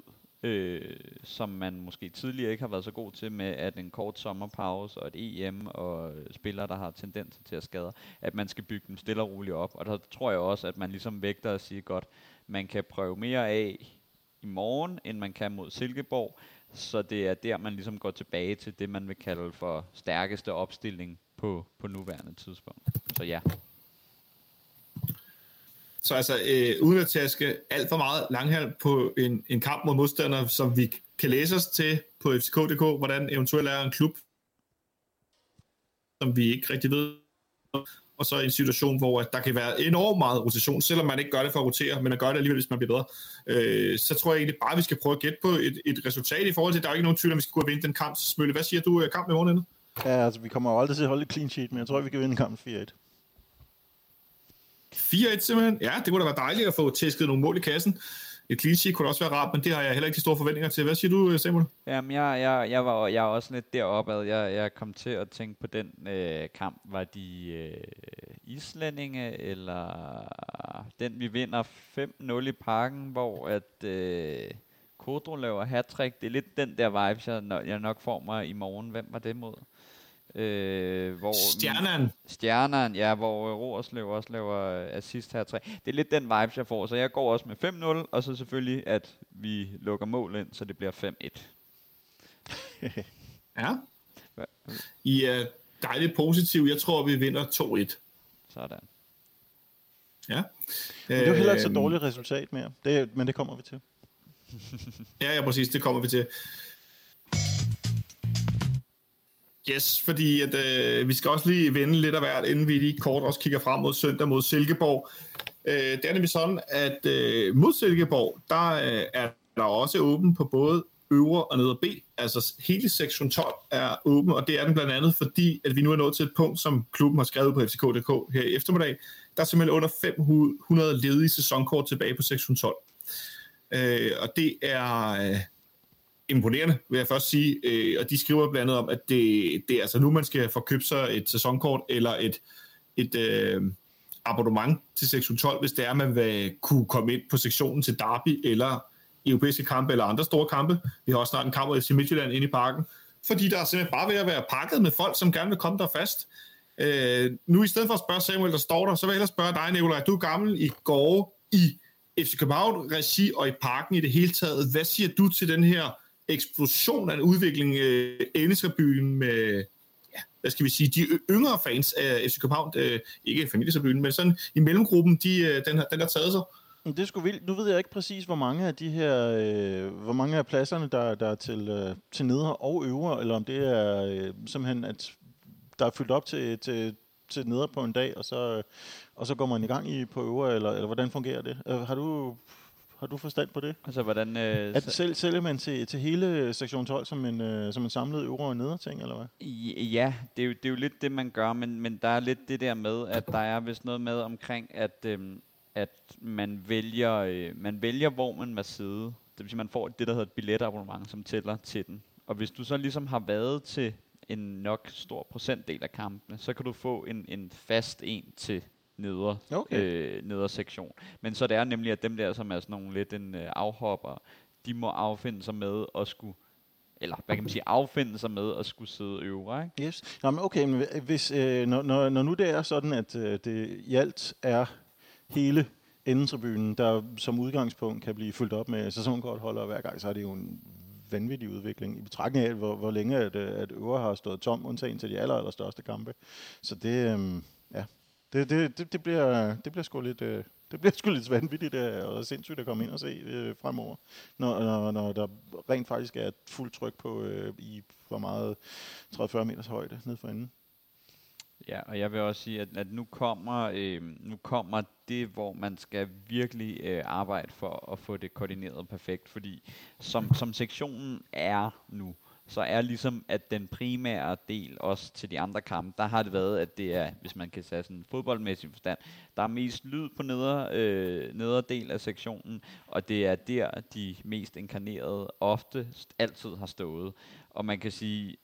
øh, som man måske tidligere ikke har været så god til med, at en kort sommerpause og et EM og spillere, der har tendenser til at skade, at man skal bygge dem stille og roligt op. Og der tror jeg også, at man ligesom vægter at sige godt, man kan prøve mere af i morgen, end man kan mod Silkeborg. Så det er der, man ligesom går tilbage til det, man vil kalde for stærkeste opstilling på, på nuværende tidspunkt. Så ja. Så altså, øh, uden at taske alt for meget langhalm på en, en kamp mod modstandere, som vi kan læse os til på fck.dk, hvordan eventuelt er en klub, som vi ikke rigtig ved, og så en situation, hvor der kan være enormt meget rotation, selvom man ikke gør det for at rotere, men at gøre det alligevel, hvis man bliver bedre. Øh, så tror jeg egentlig bare, at vi skal prøve at gætte på et, et resultat i forhold til, at der er ikke nogen tvivl, om vi skal gå og vinde den kamp. Smølle, hvad siger du, kampen i morgen? Ja, altså vi kommer jo aldrig til at holde et clean sheet, men jeg tror, vi kan vinde kampen 4-1. 4-1 simpelthen. Ja, det kunne da være dejligt at få tæsket nogle mål i kassen. Et clean kunne også være rart, men det har jeg heller ikke de store forventninger til. Hvad siger du, øh, Samuel? Jamen, jeg, jeg, jeg, var, jeg er også lidt deroppe, at jeg, jeg kom til at tænke på den øh, kamp. Var de øh, islændinge, eller den vi vinder 5-0 i parken, hvor at øh, Kodro laver hat Det er lidt den der vibe, jeg, jeg nok får mig i morgen. Hvem var det mod? Øh, hvor Stjernen. Stjernen, ja, hvor Roerslev også laver assist her 3. Det er lidt den vibe, jeg får, så jeg går også med 5-0, og så selvfølgelig, at vi lukker mål ind, så det bliver 5-1. <laughs> ja. I er dejligt positiv. Jeg tror, vi vinder 2-1. Sådan. Ja. Men det er jo heller ikke så øhm. dårligt resultat mere, det, men det kommer vi til. ja, ja, præcis, det kommer vi til. Yes, fordi at, øh, vi skal også lige vende lidt af hvert, inden vi lige kort også kigger frem mod søndag mod Silkeborg. Øh, det er nemlig sådan, at øh, mod Silkeborg, der øh, er der også åben på både øvre og nedre B. Altså hele sektion 12 er åben, og det er den blandt andet, fordi at vi nu er nået til et punkt, som klubben har skrevet på fck.dk her i eftermiddag. Der er simpelthen under 500 ledige sæsonkort tilbage på sektion 12. Øh, og det er... Øh, imponerende, vil jeg først sige. Øh, og de skriver blandt andet om, at det, det er altså nu, man skal få købt sig et sæsonkort eller et, et øh, abonnement til sektion 12, hvis det er, man vil kunne komme ind på sektionen til Derby eller europæiske kampe eller andre store kampe. Vi har også snart en kamp i FC Midtjylland inde i parken. Fordi der er simpelthen bare ved at være pakket med folk, som gerne vil komme der fast. Øh, nu i stedet for at spørge Samuel, der står der, så vil jeg hellere spørge dig, Nicolaj. Du er gammel i går i FC København regi og i parken i det hele taget. Hvad siger du til den her eksplosion af en udvikling øh, Endetribunen med, ja, hvad skal vi sige, de yngre fans af FC København, øh, ikke familiesabyen, men sådan i mellemgruppen, de, øh, den, har, den har taget sig. Det er sgu vildt. Nu ved jeg ikke præcis, hvor mange af de her, øh, hvor mange af pladserne, der, der er til, øh, til nedre og øvre, eller om det er øh, simpelthen, at der er fyldt op til, til, til nedre på en dag, og så, øh, og så går man i gang i på øvre, eller, eller hvordan fungerer det? Øh, har du har du forstand på det? Altså, hvordan... Øh, at selv, sælger man til, til hele sektion 12 som en, øh, som en samlet øvre og nedre ting, eller hvad? Ja, det er, jo, det er jo lidt det, man gør, men, men der er lidt det der med, at der er vist noget med omkring, at, øh, at man, vælger, øh, man vælger, hvor man vil sidde. Det vil sige, man får det, der hedder et billetabonnement, som tæller til den. Og hvis du så ligesom har været til en nok stor procentdel af kampene, så kan du få en, en fast en til nedre, okay. øh, nedre sektion. Men så det er nemlig, at dem der, som er sådan nogle lidt en øh, afhopper, de må affinde sig med at skulle eller hvad kan man sige, affinde sig med at skulle sidde øvre, ikke? Yes. Nå, men okay, men hvis, øh, når, når, når nu det er sådan, at øh, det i alt er hele endetribunen, der som udgangspunkt kan blive fyldt op med sæsonkortholdere hver gang, så er det jo en vanvittig udvikling i betragtning af, hvor, hvor længe at, øh, at øvre har stået tom, undtagen til de aller, aller største kampe. Så det, øh, ja, det, det, det, det, bliver, det bliver sgu lidt... Øh, det bliver sgu lidt vanvittigt der, og sindssygt at komme ind og se øh, fremover, når, når, når der rent faktisk er fuldt tryk på øh, i hvor meget 30-40 meters højde ned for enden. Ja, og jeg vil også sige, at, at nu, kommer, øh, nu kommer det, hvor man skal virkelig øh, arbejde for at få det koordineret perfekt, fordi som, som sektionen er nu, så er ligesom, at den primære del også til de andre kampe, der har det været, at det er, hvis man kan sige sådan fodboldmæssig forstand, der er mest lyd på nedre, øh, nedre del af sektionen, og det er der, de mest inkarnerede ofte altid har stået. Og man kan sige,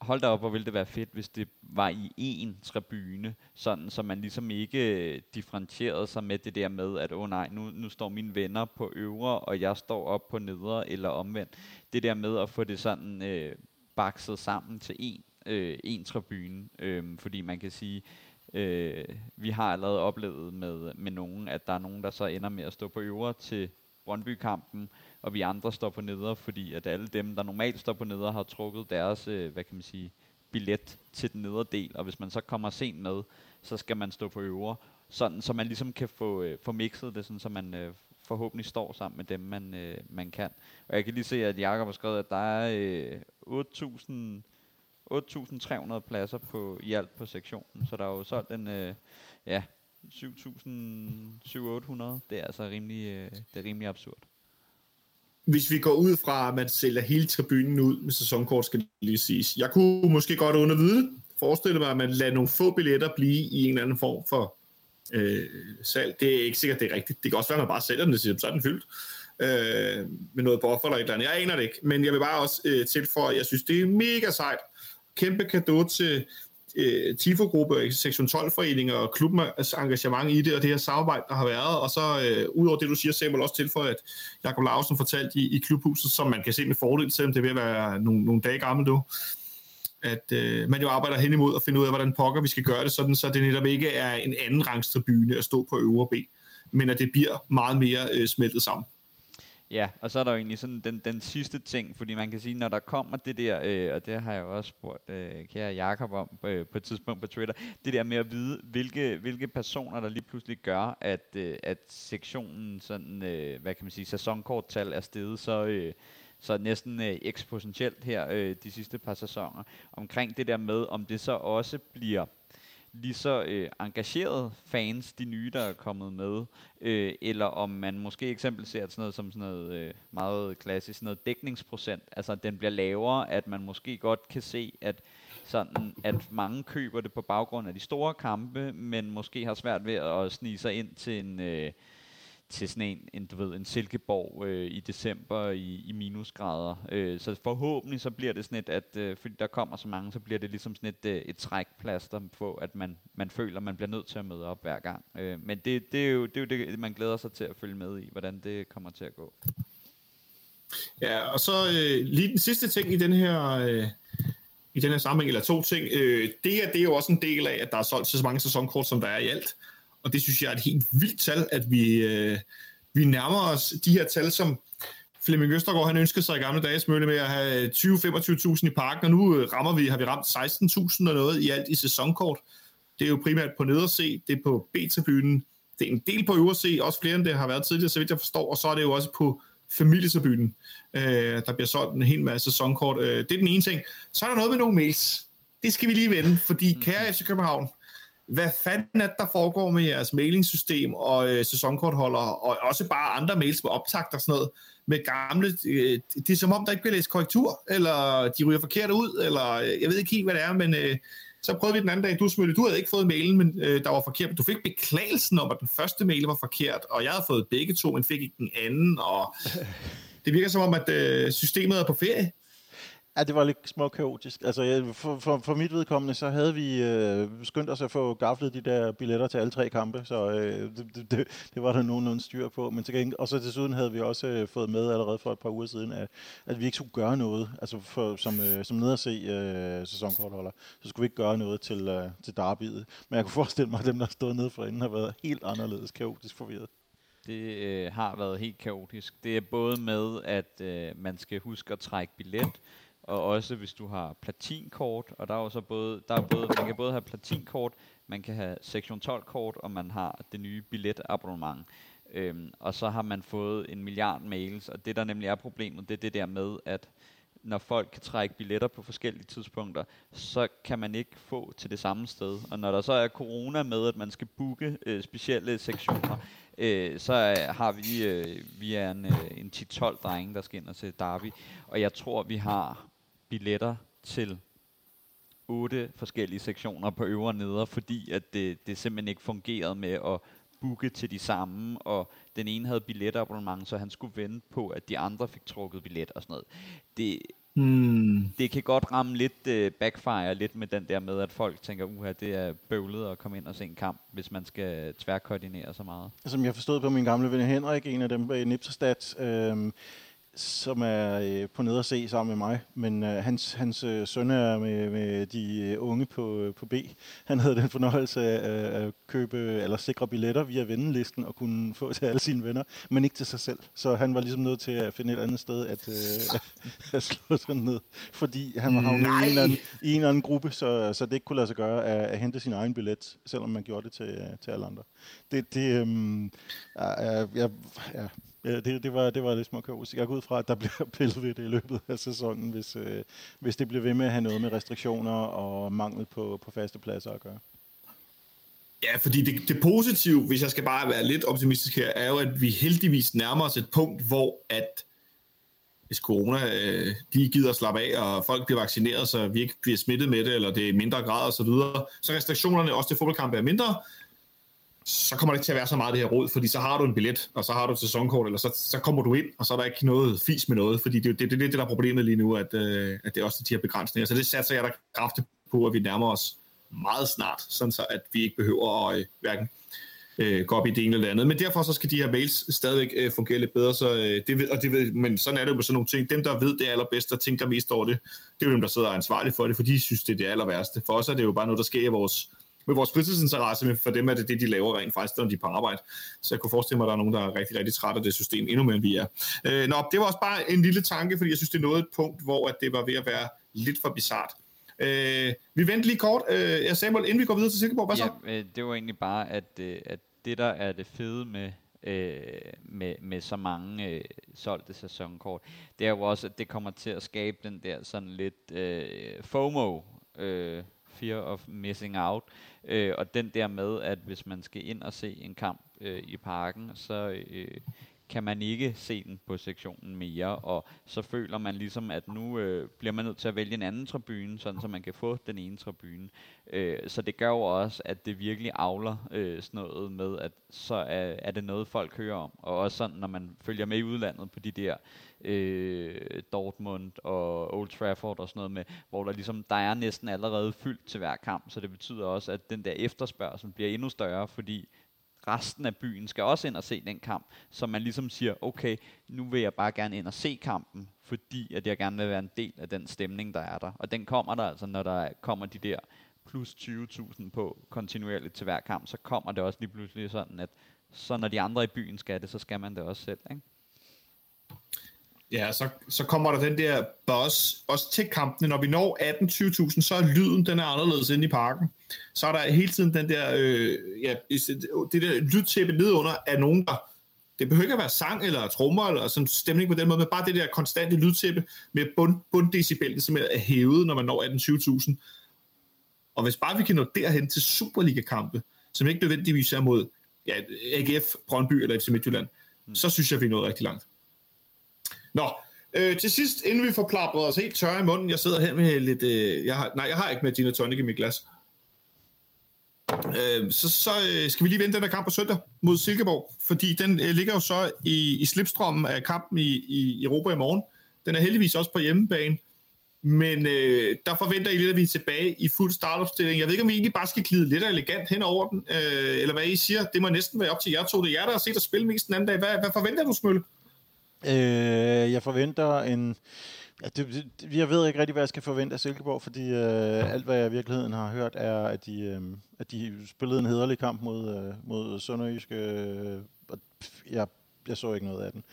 hold da op, hvor ville det være fedt, hvis det var i én tribune, sådan så man ligesom ikke øh, differentierede sig med det der med, at åh oh, nej, nu, nu står mine venner på øvre, og jeg står op på nedre, eller omvendt. Det der med at få det sådan øh, bakset sammen til én, øh, én tribune, øh, fordi man kan sige, øh, vi har allerede oplevet med, med nogen, at der er nogen, der så ender med at stå på øvre til Brøndby-kampen, og vi andre står på neder, fordi at alle dem, der normalt står på neder, har trukket deres, øh, hvad kan man sige, billet til den nedre del, og hvis man så kommer sent med, så skal man stå på øvre, sådan så man ligesom kan få, øh, få mixet det, sådan så man øh, forhåbentlig står sammen med dem, man, øh, man kan. Og jeg kan lige se, at Jakob har skrevet, at der er øh, 8.000 8.300 pladser på, i alt på sektionen, så der er jo solgt en, øh, ja, 7.800. Det er altså rimelig, øh, det er rimelig absurd hvis vi går ud fra, at man sælger hele tribunen ud med sæsonkort, skal lige siges. Jeg kunne måske godt undervide forestille mig, at man lader nogle få billetter blive i en eller anden form for øh, salg. Det er ikke sikkert, det er rigtigt. Det kan også være, at man bare sælger den, og siger, så er den fyldt øh, med noget buffer eller et eller andet. Jeg aner det ikke, men jeg vil bare også øh, tilføje, at jeg synes, det er mega sejt. Kæmpe kado til øh, TIFO-gruppe, sektion 12-foreninger og klubbens engagement i det, og det her samarbejde, der har været. Og så øh, udover det, du siger, Samuel, også tilføje, at Jakob Larsen fortalte i, i klubhuset, som man kan se med fordel, selvom det vil være nogle, nogle dage gammel nu, at øh, man jo arbejder hen imod at finde ud af, hvordan pokker vi skal gøre det, sådan så det netop ikke er en anden rangstribune at stå på øvre B, men at det bliver meget mere øh, smeltet sammen. Ja, og så er der jo egentlig sådan den, den sidste ting, fordi man kan sige, når der kommer det der, øh, og det har jeg jo også spurgt øh, kære Jakob om øh, på et tidspunkt på Twitter, det der med at vide, hvilke, hvilke personer, der lige pludselig gør, at, øh, at sektionen, sådan, øh, hvad kan man sige, sæsonkorttal er steget så, øh, så næsten øh, eksponentielt her øh, de sidste par sæsoner, omkring det der med, om det så også bliver lige så øh, engagerede fans, de nye, der er kommet med, øh, eller om man måske eksempel ser sådan noget som sådan noget øh, meget klassisk, sådan noget dækningsprocent, altså at den bliver lavere, at man måske godt kan se, at sådan at mange køber det på baggrund af de store kampe, men måske har svært ved at snige sig ind til en øh, til sådan en, en, du ved, en Silkeborg øh, i december i, i minusgrader. Øh, så forhåbentlig så bliver det sådan et, at øh, fordi der kommer så mange, så bliver det ligesom sådan et, øh, et trækplaster på, at man, man føler, man bliver nødt til at møde op hver gang. Øh, men det, det, er jo, det er jo det, man glæder sig til at følge med i, hvordan det kommer til at gå. Ja, og så øh, lige den sidste ting i den her... Øh i den her sammenhæng, eller to ting. Øh, det her, det er jo også en del af, at der er solgt så mange sæsonkort, som der er i alt og det synes jeg er et helt vildt tal, at vi, øh, vi nærmer os de her tal, som Flemming Østergaard, han ønskede sig i gamle dage smølle med at have 20-25.000 i parken, og nu øh, rammer vi, har vi ramt 16.000 og noget i alt i sæsonkort. Det er jo primært på neder C, det er på B-tribunen, det er en del på øvre C, også flere end det har været tidligere, så vidt jeg forstår, og så er det jo også på familietribunen, øh, der bliver solgt en hel masse sæsonkort. Øh, det er den ene ting. Så er der noget med nogle mails. Det skal vi lige vende, fordi kære FC København, hvad fanden er der foregår med jeres mailingsystem og øh, sæsonkortholdere, og også bare andre mails med optakt og sådan noget, med gamle, øh, det er som om, der ikke bliver læst korrektur, eller de ryger forkert ud, eller øh, jeg ved ikke helt, hvad det er, men øh, så prøvede vi den anden dag, du smødte, du havde ikke fået mailen, men øh, der var forkert, du fik beklagelsen om, at den første mail var forkert, og jeg havde fået begge to, men fik ikke den anden, og <laughs> det virker som om, at øh, systemet er på ferie. Ja, det var lidt små kaotisk. Altså, jeg, for, for, for mit vedkommende, så havde vi øh, skyndt os at få gaflet de der billetter til alle tre kampe, så øh, det, det, det var der nogenlunde styr på. Men til gengæld, og så desuden havde vi også øh, fået med allerede for et par uger siden, at, at vi ikke skulle gøre noget, altså for, som, øh, som ned at se øh, sæsonkortholder, så skulle vi ikke gøre noget til, øh, til derbyet. Men jeg kunne forestille mig, at dem, der stod nede for inden, har været helt anderledes kaotisk forvirret. Det øh, har været helt kaotisk. Det er både med, at øh, man skal huske at trække billet, og også hvis du har platinkort, og der er jo så både, der er både, man kan både have platinkort, man kan have sektion 12 kort, og man har det nye billetabonnement. Øhm, og så har man fået en milliard mails, og det der nemlig er problemet, det er det der med, at når folk kan trække billetter på forskellige tidspunkter, så kan man ikke få til det samme sted. Og når der så er corona med, at man skal booke øh, specielle sektioner, øh, så øh, har vi, øh, vi er en, øh, en 10-12 drenge, der skal ind og se Derby. Og jeg tror, vi har billetter til otte forskellige sektioner på øvre og neder, fordi at det, det simpelthen ikke fungerede med at booke til de samme, og den ene havde billetabonnement, så han skulle vente på, at de andre fik trukket billet og sådan noget. Det, hmm. det kan godt ramme lidt uh, backfire lidt med den der med, at folk tænker, uha, det er bøvlet at komme ind og se en kamp, hvis man skal tværkoordinere så meget. Som jeg forstod på min gamle ven Henrik, en af dem i Nipsestat, øh, som er øh, på nede at se sammen med mig, men øh, hans, hans øh, søn er med, med de øh, unge på, øh, på B. Han havde den fornøjelse af at købe eller sikre billetter via vennelisten og kunne få til alle sine venner, men ikke til sig selv. Så han var ligesom nødt til at finde et andet sted at, øh, <laughs> at slå sig ned, fordi han var havnet i en, anden, i en eller anden gruppe, så, så det ikke kunne lade sig gøre at, at hente sin egen billet, selvom man gjorde det til, til alle andre. Det, det øh, ja, ja, ja, Ja, det, det, var, det var lidt små kaos. Jeg går ud fra, at der bliver <laughs> pillet ved det i løbet af sæsonen, hvis, øh, hvis det bliver ved med at have noget med restriktioner og mangel på, på faste pladser at gøre. Ja, fordi det, det positive, hvis jeg skal bare være lidt optimistisk her, er jo, at vi heldigvis nærmer os et punkt, hvor at hvis corona øh, de gider slappe af, og folk bliver vaccineret, så vi ikke bliver smittet med det, eller det er i mindre grad og så videre, så restriktionerne også til fodboldkampe er mindre, så kommer det ikke til at være så meget det her råd, fordi så har du en billet, og så har du et sæsonkort, eller så, så kommer du ind, og så er der ikke noget fis med noget, fordi det, det, det, det, det der er problemet lige nu, at, øh, at det er også de her begrænsninger. Så det satser jeg der kraftigt på, at vi nærmer os meget snart, sådan så at vi ikke behøver at øh, hverken øh, gå op i det ene eller andet. Men derfor så skal de her mails stadigvæk øh, fungere lidt bedre, så øh, det ved, og det ved, men sådan er det jo med sådan nogle ting. Dem, der ved det allerbedste og tænker mest over det, det er jo dem, der sidder ansvarlig for det, for de synes, det er det aller værste. For os er det jo bare noget, der sker i vores, med vores fritidsinteresse, men for dem er det det, de laver rent faktisk, når de er på arbejde. Så jeg kunne forestille mig, at der er nogen, der er rigtig, rigtig træt af det system, endnu mere end vi er. Øh, nå, det var også bare en lille tanke, fordi jeg synes, det er noget et punkt, hvor at det var ved at være lidt for bizart. Øh, vi venter lige kort. Øh, ja, Samuel, inden vi går videre til Silkeborg, hvad så? Ja, øh, det var egentlig bare, at, øh, at det der er det fede med, øh, med, med så mange øh, solgte sæsonkort, det er jo også, at det kommer til at skabe den der sådan lidt øh, FOMO, øh, fear of missing out, øh, og den der med, at hvis man skal ind og se en kamp øh, i parken, så øh, kan man ikke se den på sektionen mere, og så føler man ligesom, at nu øh, bliver man nødt til at vælge en anden tribune, sådan så man kan få den ene tribune. Øh, så det gør jo også, at det virkelig avler øh, sådan noget med, at så er, er det noget, folk hører om. Og også sådan, når man følger med i udlandet på de der øh, Dortmund og Old Trafford og sådan noget med, hvor der ligesom, der er næsten allerede fyldt til hver kamp, så det betyder også, at den der efterspørgsel bliver endnu større, fordi resten af byen skal også ind og se den kamp, så man ligesom siger, okay, nu vil jeg bare gerne ind og se kampen, fordi at jeg gerne vil være en del af den stemning, der er der. Og den kommer der altså, når der kommer de der plus 20.000 på kontinuerligt til hver kamp, så kommer det også lige pludselig sådan, at så når de andre i byen skal det, så skal man det også selv, ikke? Ja, så, så kommer der den der buzz også til kampene. Når vi når 18-20.000, så er lyden den er anderledes inde i parken. Så er der hele tiden den der, øh, ja, det der lydtæppe nedunder af nogen, der det behøver ikke at være sang eller trommer eller sådan stemning på den måde, men bare det der konstante lydtæppe med bund, bunddecibel, det simpelthen er hævet, når man når 18-20.000. Og hvis bare vi kan nå derhen til Superliga-kampe, som ikke nødvendigvis er mod ja, AGF, Brøndby eller FC Midtjylland, mm. så synes jeg, vi er nået rigtig langt. Nå, øh, til sidst, inden vi får plapret os helt tørre i munden, jeg sidder her med lidt... Øh, jeg har, nej, jeg har ikke med Gina Tonic i mit glas. Øh, så så øh, skal vi lige vente den der kamp på søndag mod Silkeborg, fordi den øh, ligger jo så i, i slipstrømmen af kampen i, i Europa i morgen. Den er heldigvis også på hjemmebane, men øh, der forventer I lidt, at vi er tilbage i fuld startopstilling. Jeg ved ikke, om I egentlig bare skal glide lidt elegant hen over den, øh, eller hvad I siger. Det må næsten være op til jer to. Det er jer, der har set at spille mest den anden dag. Hvad, hvad forventer du, Smølle? Øh, jeg forventer en... Ja, det, det, jeg ved ikke rigtig, hvad jeg skal forvente af Silkeborg, fordi øh, alt, hvad jeg i virkeligheden har hørt, er, at de, øh, at de spillede en hederlig kamp mod, øh, mod Sønderjysk. Øh, og jeg, jeg så ikke noget af den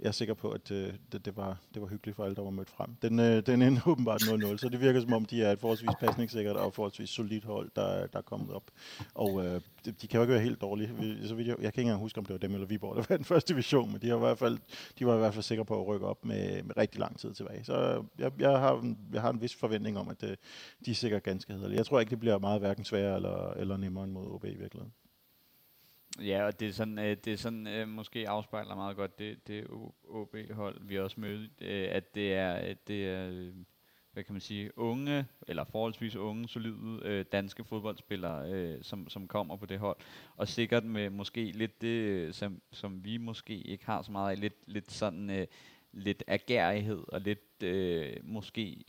jeg er sikker på, at øh, det, det, var, det var hyggeligt for alle, der var mødt frem. Den, øh, den endte <laughs> åbenbart 0-0, så det virker som om, de er et forholdsvis pasningssikkert og forholdsvis solidt hold, der, der er kommet op. Og øh, de, de kan jo ikke være helt dårlige. Så vidt jeg, jeg kan ikke engang huske, om det var dem eller Viborg, der var den <laughs> første division, men de, har i hvert fald, de var i hvert fald sikre på at rykke op med, med rigtig lang tid tilbage. Så jeg, jeg, har, jeg har en vis forventning om, at øh, de er sikkert ganske hederlige. Jeg tror ikke, det bliver meget hverken sværere eller, eller nemmere end mod OB i virkeligheden. Ja, og det er sådan, øh, det er sådan øh, måske afspejler meget godt det, det OB-hold, vi også mødte, øh, at det er, det er øh, hvad kan man sige, unge, eller forholdsvis unge, solide øh, danske fodboldspillere, øh, som, som kommer på det hold. Og sikkert med måske lidt det, øh, som, som vi måske ikke har så meget af, lidt, lidt sådan øh, lidt agerighed, og lidt øh, måske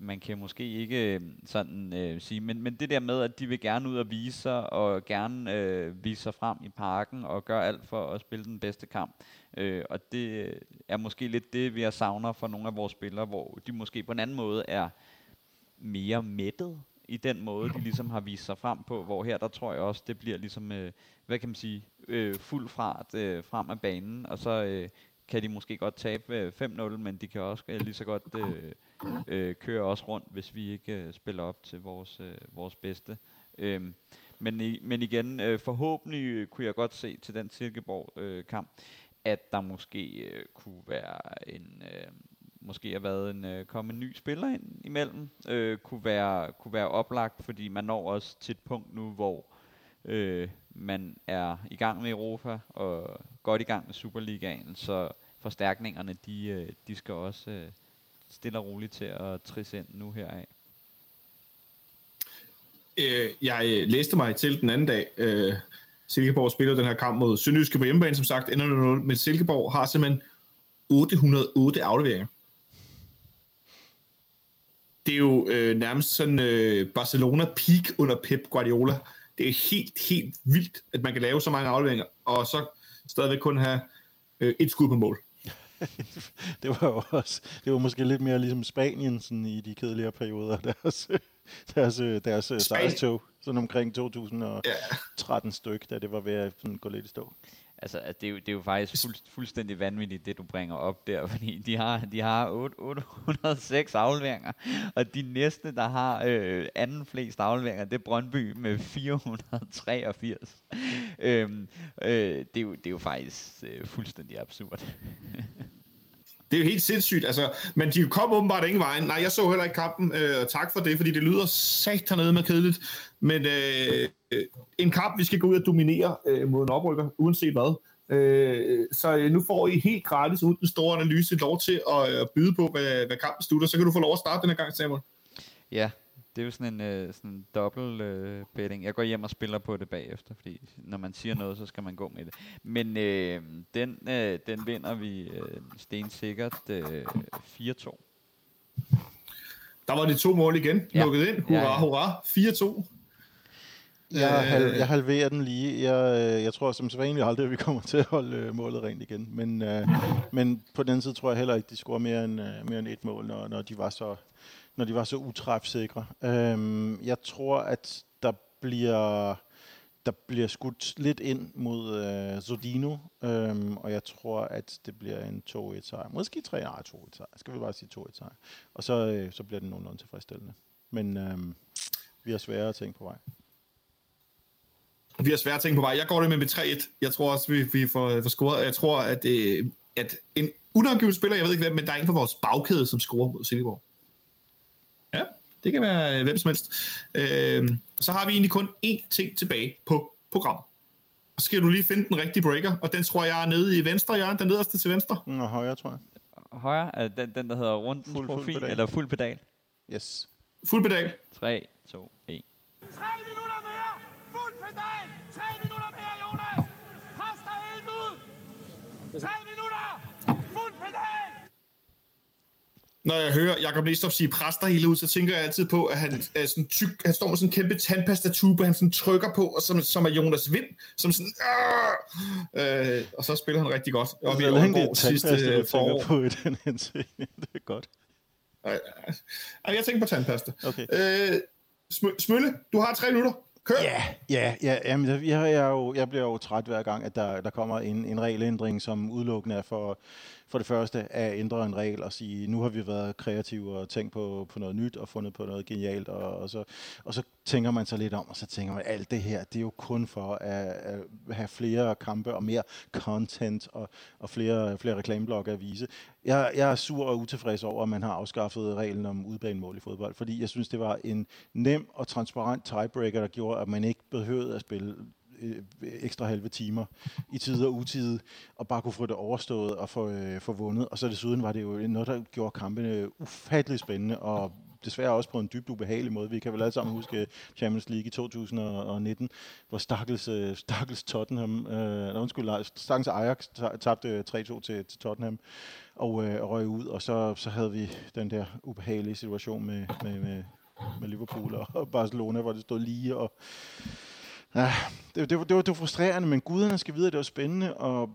man kan måske ikke øhm, sådan øh, sige, men, men det der med, at de vil gerne ud og vise sig, og gerne øh, vise sig frem i parken, og gøre alt for at spille den bedste kamp. Øh, og det er måske lidt det, vi har savner for nogle af vores spillere, hvor de måske på en anden måde er mere mættet i den måde, de ligesom har vist sig frem på, hvor her, der tror jeg også, det bliver ligesom, øh, hvad kan man sige, øh, fuld fart øh, frem af banen, og så øh, kan de måske godt tabe øh, 5-0, men de kan også øh, lige så godt øh, øh, kører også rundt, hvis vi ikke øh, spiller op til vores, øh, vores bedste. Øhm, men, i, men igen, øh, forhåbentlig øh, kunne jeg godt se til den Silkeborg-kamp, øh, at der måske øh, kunne være en... Øh, måske har været en øh, kommet ny spiller ind imellem, øh, kunne, være, kunne være oplagt, fordi man når også til et punkt nu, hvor øh, man er i gang med Europa og godt i gang med Superligaen, så forstærkningerne, de, øh, de skal også øh, stille og roligt til at trisse ind nu heraf. Øh, jeg læste mig til den anden dag, øh, Silkeborg spiller den her kamp mod Sønderjyske på hjemmebane, som sagt, ender 0 men Silkeborg har simpelthen 808 afleveringer. Det er jo øh, nærmest sådan øh, Barcelona peak under Pep Guardiola. Det er helt, helt vildt, at man kan lave så mange afleveringer, og så stadigvæk kun have øh, et skud på mål. <laughs> det var jo også, det var måske lidt mere ligesom Spanien sådan i de kedeligere perioder, deres, <laughs> deres, deres sejrstog, sådan omkring 2013 ja. styk, da det var ved at sådan gå lidt i stå. Altså, det er, jo, det er jo faktisk fuld, fuldstændig vanvittigt, det du bringer op der, <laughs> fordi de har, de har 8, 806 afleveringer, og de næste, der har øh, anden flest afleveringer, det er Brøndby med 483. øhm, øh, det, er jo, det er jo faktisk øh, fuldstændig absurd. <laughs> Det er jo helt sindssygt, altså, men de kom åbenbart ingen vejen. Nej, jeg så heller ikke kampen, øh, tak for det, fordi det lyder sat hernede med kedeligt. Men øh, en kamp, vi skal gå ud og dominere øh, mod en oprykker, uanset hvad. Øh, så øh, nu får I helt gratis, uden den store analyse, lov til at øh, byde på, hvad, hvad kampen slutter. Så kan du få lov at starte den her gang, Samuel. Ja, det er jo sådan en, øh, sådan en dobbelt øh, betting. Jeg går hjem og spiller på det bagefter, fordi når man siger noget, så skal man gå med det. Men øh, den, øh, den vinder vi øh, stensikkert øh, 4-2. Der var de to mål igen, ja. lukket ind. Hurra, ja, ja. hurra. 4-2. Jeg, halv, jeg halverer den lige. Jeg, øh, jeg tror som sædvanligt aldrig, at vi kommer <laughs> til at holde øh, målet rent igen. Men, øh, men på den side tror jeg heller ikke, de scorer mere end, øh, mere end et mål, når, når de var så når de var så utræfsikre. Øhm, jeg tror, at der bliver der bliver skudt lidt ind mod øh, Zodino, øhm, og jeg tror, at det bliver en 2-1 sejr. Måske 3 nej, 2-1 sejr. Skal vi bare sige 2-1 sejr. Og så, øh, så bliver det nogenlunde tilfredsstillende. Men øhm, vi har svære ting på vej. Vi har svære ting på vej. Jeg går det med med 3-1. Jeg tror også, vi, vi får, får scoret. Jeg tror, at, øh, at en unangivet spiller, jeg ved ikke hvem, men der er en på vores bagkæde, som scorer mod Silkeborg. Ja, det kan være øh, hvem som helst. Øh, så har vi egentlig kun én ting tilbage på programmet. Så skal du lige finde den rigtige breaker, og den tror jeg er nede i venstre hjørne, den nederste til venstre. Nå, højre, tror jeg. Højre? Er den, den der hedder rundt fuld, profil, fuld eller fuld pedal? Yes. Fuld pedal. 3, 2, 1. 3 Når jeg hører Jacob Næstrup sige præster hele ud, så tænker jeg altid på, at han, er sådan tyk, han står med sådan en kæmpe tandpastatube, han sådan trykker på, og som, som er Jonas Vind, som sådan... Øh, og så spiller han rigtig godt. Og vi er Aalborg sidste forår. på i den henseende. <laughs> Det er godt. Øh, jeg tænker på tandpasta. Okay. Øh, Smølle, du har tre minutter. Kør. Ja, ja, ja jamen, jeg, jeg, er jo, jeg bliver jo træt hver gang, at der, der kommer en, en regelændring, som udelukkende er for, for det første at ændre en regel og sige, nu har vi været kreative og tænkt på, på noget nyt og fundet på noget genialt, og, og, så, og så tænker man så lidt om, og så tænker man, alt det her, det er jo kun for at, at have flere kampe og mere content og, og flere, flere reklameblokke at vise. Jeg, jeg er sur og utilfreds over, at man har afskaffet reglen om udbanemål i fodbold, fordi jeg synes, det var en nem og transparent tiebreaker, der gjorde, at man ikke behøvede at spille øh, ekstra halve timer i tid og utid, og bare kunne få det overstået og få, øh, få vundet. Og så desuden var det jo noget, der gjorde kampene ufatteligt spændende, og desværre også på en dybt ubehagelig måde. Vi kan vel alle sammen huske øh, Champions League i 2019, hvor stakkels, øh, stakkels Tottenham, øh, undskyld, stakkels Ajax tabte øh, 3-2 til, til Tottenham og øh, røg ud, og så, så havde vi den der ubehagelige situation med, med, med, med Liverpool og Barcelona, hvor det stod lige, og Ja, det, det, var, det, var, det var frustrerende, men guderne skal vide, at det var spændende, og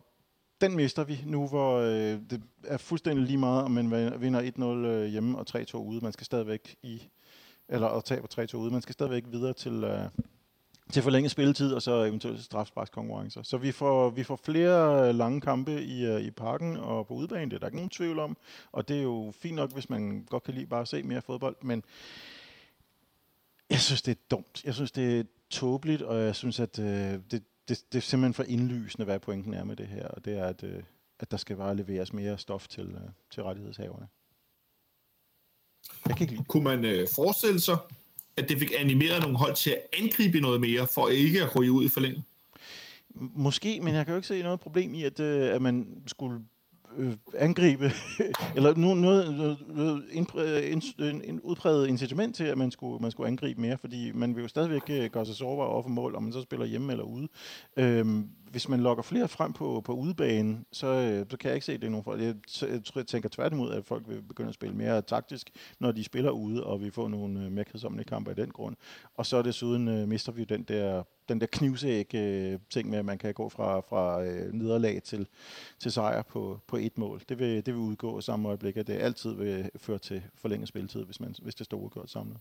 den mister vi nu, hvor øh, det er fuldstændig lige meget, om man vinder 1-0 øh, hjemme og 3-2 ude. Man skal stadigvæk i, eller og taber 3-2 ude. Man skal stadigvæk videre til, øh, til forlænget spilletid, og så eventuelt strafsparkskonkurrencer. Så vi får, vi får flere øh, lange kampe i, øh, i parken og på udbanen, det er der ikke nogen tvivl om. Og det er jo fint nok, hvis man godt kan lide bare at se mere fodbold, men jeg synes, det er dumt. Jeg synes, det er tåbeligt, og jeg synes, at øh, det, det, det er simpelthen for indlysende, hvad pointen er med det her, og det er, at, øh, at der skal bare leveres mere stof til, øh, til rettighedshaverne. Jeg kan ikke lide. Kunne man øh, forestille sig, at det fik animeret nogle hold til at angribe noget mere, for ikke at ryge ud i forlænget? Måske, men jeg kan jo ikke se noget problem i, at, øh, at man skulle øh, angribe, <laughs> eller noget, noget, noget, indpræ, en, en, en udpræget incitament til, at man skulle, man skulle angribe mere, fordi man vil jo stadigvæk øh, gøre sig sårbar over for mål, om man så spiller hjemme eller ude. Øhm, hvis man lokker flere frem på, på udebanen, så, øh, så kan jeg ikke se, at det er nogen folk. Jeg, t- jeg, tror, jeg tænker tværtimod, at folk vil begynde at spille mere taktisk, når de spiller ude, og vi får nogle øh, mere kedsommelige kampe af den grund. Og så desuden øh, mister vi jo den der, den der knivsæg øh, ting med, at man kan gå fra, fra øh, nederlag til, til sejr på, på et mål. Det vil, det vil udgå i samme øjeblik, at det altid vil føre til forlænget spilletid, hvis, man, hvis det står udgjort samlet.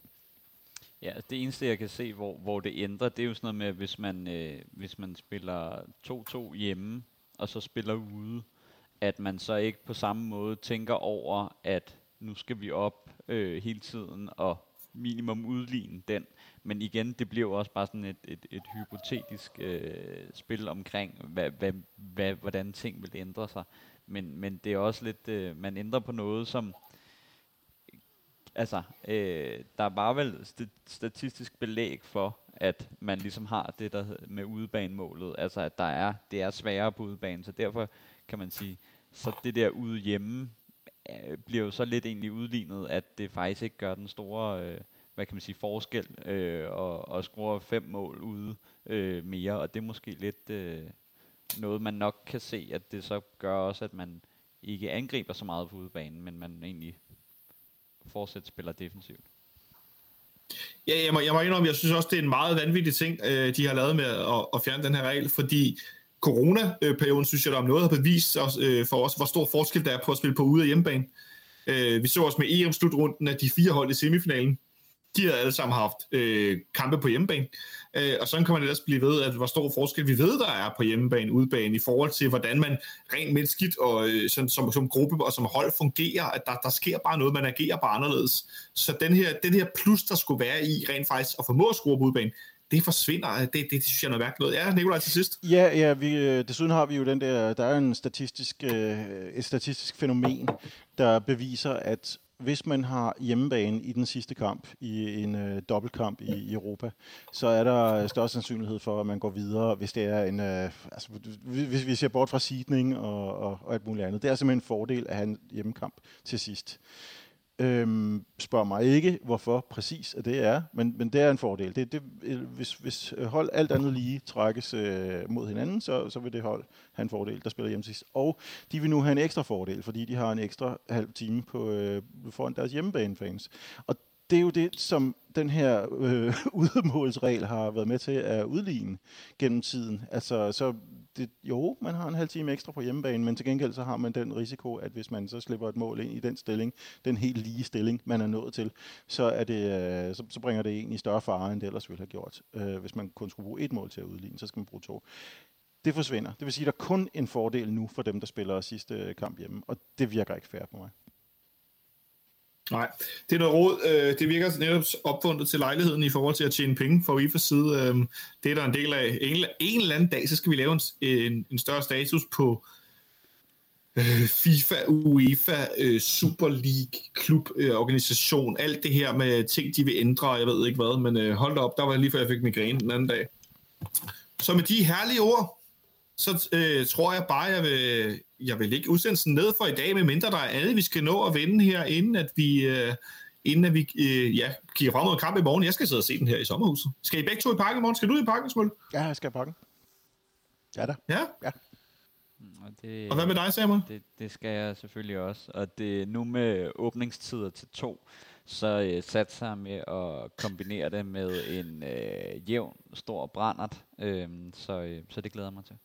Ja, det eneste jeg kan se, hvor, hvor det ændrer, det er jo sådan noget med, hvis man, øh, hvis man spiller 2-2 hjemme, og så spiller ude, at man så ikke på samme måde tænker over, at nu skal vi op øh, hele tiden og minimum udligne den. Men igen, det bliver jo også bare sådan et, et, et hypotetisk øh, spil omkring, hvad, hvad, hvad, hvordan ting vil ændre sig. Men, men det er også lidt, øh, man ændrer på noget, som altså, øh, der var vel st- statistisk belæg for, at man ligesom har det der med udebanemålet, altså at der er, det er sværere på udebanen, så derfor kan man sige, så det der ude hjemme øh, bliver jo så lidt egentlig udlignet, at det faktisk ikke gør den store, øh, hvad kan man sige, forskel, øh, og, og score fem mål ude øh, mere, og det er måske lidt øh, noget, man nok kan se, at det så gør også, at man ikke angriber så meget på udebanen, men man egentlig fortsat spiller defensivt. Ja, jeg må, jeg må indrømme, jeg synes også, det er en meget vanvittig ting, øh, de har lavet med at, at fjerne den her regel, fordi corona-perioden, synes jeg, der om noget har bevist os, øh, for os, hvor stor forskel der er på at spille på ude- og hjemmebane. Øh, vi så også med EM-slutrunden, at de fire hold i semifinalen, de har alle sammen haft øh, kampe på hjemmebane. Øh, og sådan kan man ellers blive ved, at hvor stor forskel vi ved, der er på hjemmebane udebane, i forhold til, hvordan man rent menneskeligt og øh, sådan, som, som gruppe og som hold fungerer, at der, der sker bare noget, man agerer bare anderledes. Så den her, den her plus, der skulle være i rent faktisk at formå at score på udebane, det forsvinder. Det, det, det synes jeg er noget mærkeligt. Ja, Nikolaj til sidst. Ja, ja vi, øh, desuden har vi jo den der, der er en statistisk, øh, et statistisk fænomen, der beviser, at hvis man har hjemmebane i den sidste kamp, i en øh, dobbeltkamp i, i Europa, så er der større sandsynlighed for, at man går videre, hvis det er en, øh, altså, hvis vi ser bort fra sidning og, og, og alt muligt andet. Det er simpelthen en fordel at have en hjemmekamp til sidst. Øhm, spørg mig ikke, hvorfor præcis at det er, men, men det er en fordel. Det, det, øh, hvis, hvis øh, hold alt andet lige trækkes øh, mod hinanden, så, så vil det hold have en fordel, der spiller hjemme sidst. Og de vil nu have en ekstra fordel, fordi de har en ekstra halv time på, øh, foran deres hjemmebanefans. Og det er jo det, som den her øh, <laughs> udmålsregel har været med til at udligne gennem tiden. Altså, så det, jo, man har en halv time ekstra på hjemmebane, men til gengæld så har man den risiko, at hvis man så slipper et mål ind i den stilling, den helt lige stilling, man er nået til, så, er det, øh, så, så bringer det en i større fare, end det ellers ville have gjort. Øh, hvis man kun skulle bruge et mål til at udligne, så skal man bruge to. Det forsvinder. Det vil sige, at der er kun en fordel nu for dem, der spiller sidste kamp hjemme, og det virker ikke fair på mig. Nej, det er noget råd. Øh, det virker netop opfundet til lejligheden i forhold til at tjene penge fra UEFA's side. Øh, det er der en del af. En, en eller anden dag, så skal vi lave en, en, en større status på øh, FIFA, UEFA, Super League, klub, organisation, alt det her med ting, de vil ændre, jeg ved ikke hvad, men hold da op, der var lige før jeg fik migræne den anden dag. Så med de herlige ord, så øh, tror jeg bare, jeg vil, jeg vil lægge udsendelsen ned for i dag, medmindre der er andet, vi skal nå at vende her, inden at vi, øh, inden at vi øh, ja, kigger frem mod kamp i morgen. Jeg skal sidde og se den her i sommerhuset. Skal I begge to i parken i morgen? Skal du i parken, Smøl? Ja, jeg skal pakke. Ja da. Ja? Og, det, Og hvad med dig, Samuel? Det, det skal jeg selvfølgelig også. Og det nu med åbningstider til to, så øh, satser jeg med at kombinere det med en øh, jævn, stor brændert. Øh, så, øh, så det glæder jeg mig til.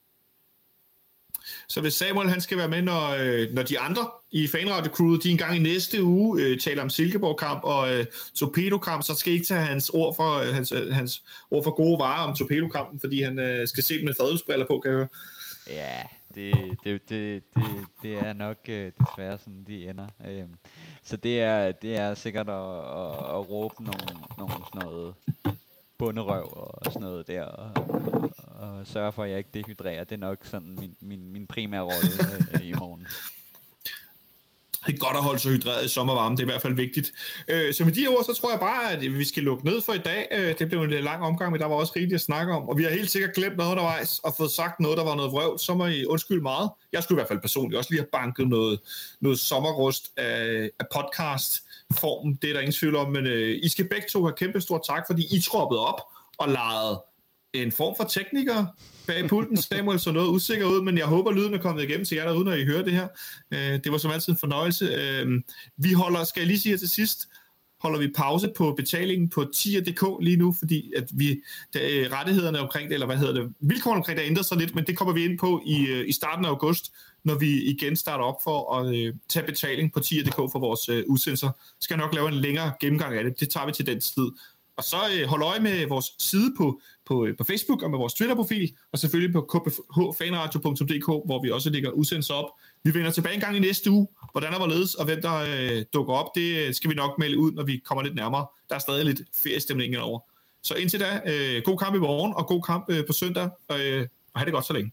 Så hvis Samuel han skal være med, når, øh, når de andre i fanradio-crewet, de engang i næste uge øh, taler om Silkeborg-kamp og øh, Torpedo-kamp, så skal I ikke tage hans ord for, øh, hans, øh, hans ord for gode varer om Torpedo-kampen, fordi han øh, skal se dem med fadelsbriller på, kan jeg høre. Ja, det, det, det, det, det er nok øh, desværre sådan, de ender. Øhm, så det er, det er sikkert at, at, at råbe nogle, nogle sådan noget bunderøv og sådan noget der, og, og, og sørge for, at jeg ikke dehydrerer. Det er nok sådan min, min, min primære rolle øh, i morgen. det er godt at holde sig hydreret i sommervarme, det er i hvert fald vigtigt. Øh, så med de ord, så tror jeg bare, at vi skal lukke ned for i dag. Øh, det blev en lidt lang omgang, men der var også rigeligt at snakke om. Og vi har helt sikkert glemt noget undervejs, og fået sagt noget, der var noget vrøv. Så må I undskylde meget. Jeg skulle i hvert fald personligt også lige have banket noget, noget sommerrust af, af podcast-formen. Det er der ingen tvivl om, men øh, I skal begge to have kæmpe stor tak, fordi I troppede op og lejede en form for tekniker bag pulten. Samuel så noget usikker ud, men jeg håber, lyden er kommet igennem til jer derude, når I hører det her. Øh, det var som altid en fornøjelse. Øh, vi holder, skal jeg lige sige her til sidst, holder vi pause på betalingen på tier.dk lige nu, fordi at vi, der, øh, rettighederne omkring det, eller hvad hedder det, vilkårene omkring det ændrer sig lidt, men det kommer vi ind på i, øh, i starten af august, når vi igen starter op for at øh, tage betaling på tier.dk for vores øh, udsendelser. Skal jeg nok lave en længere gennemgang af det. Det tager vi til den tid. Og så øh, hold øje med vores side på, på, øh, på Facebook og med vores Twitter-profil, og selvfølgelig på kphfanradio.dk, hvor vi også lægger udsendelser op. Vi vender tilbage en gang i næste uge. Hvordan der var ledes, og hvem der øh, dukker op, det øh, skal vi nok melde ud, når vi kommer lidt nærmere. Der er stadig lidt feriestemning over. Så indtil da, øh, god kamp i morgen, og god kamp øh, på søndag, og, øh, og have det godt så længe.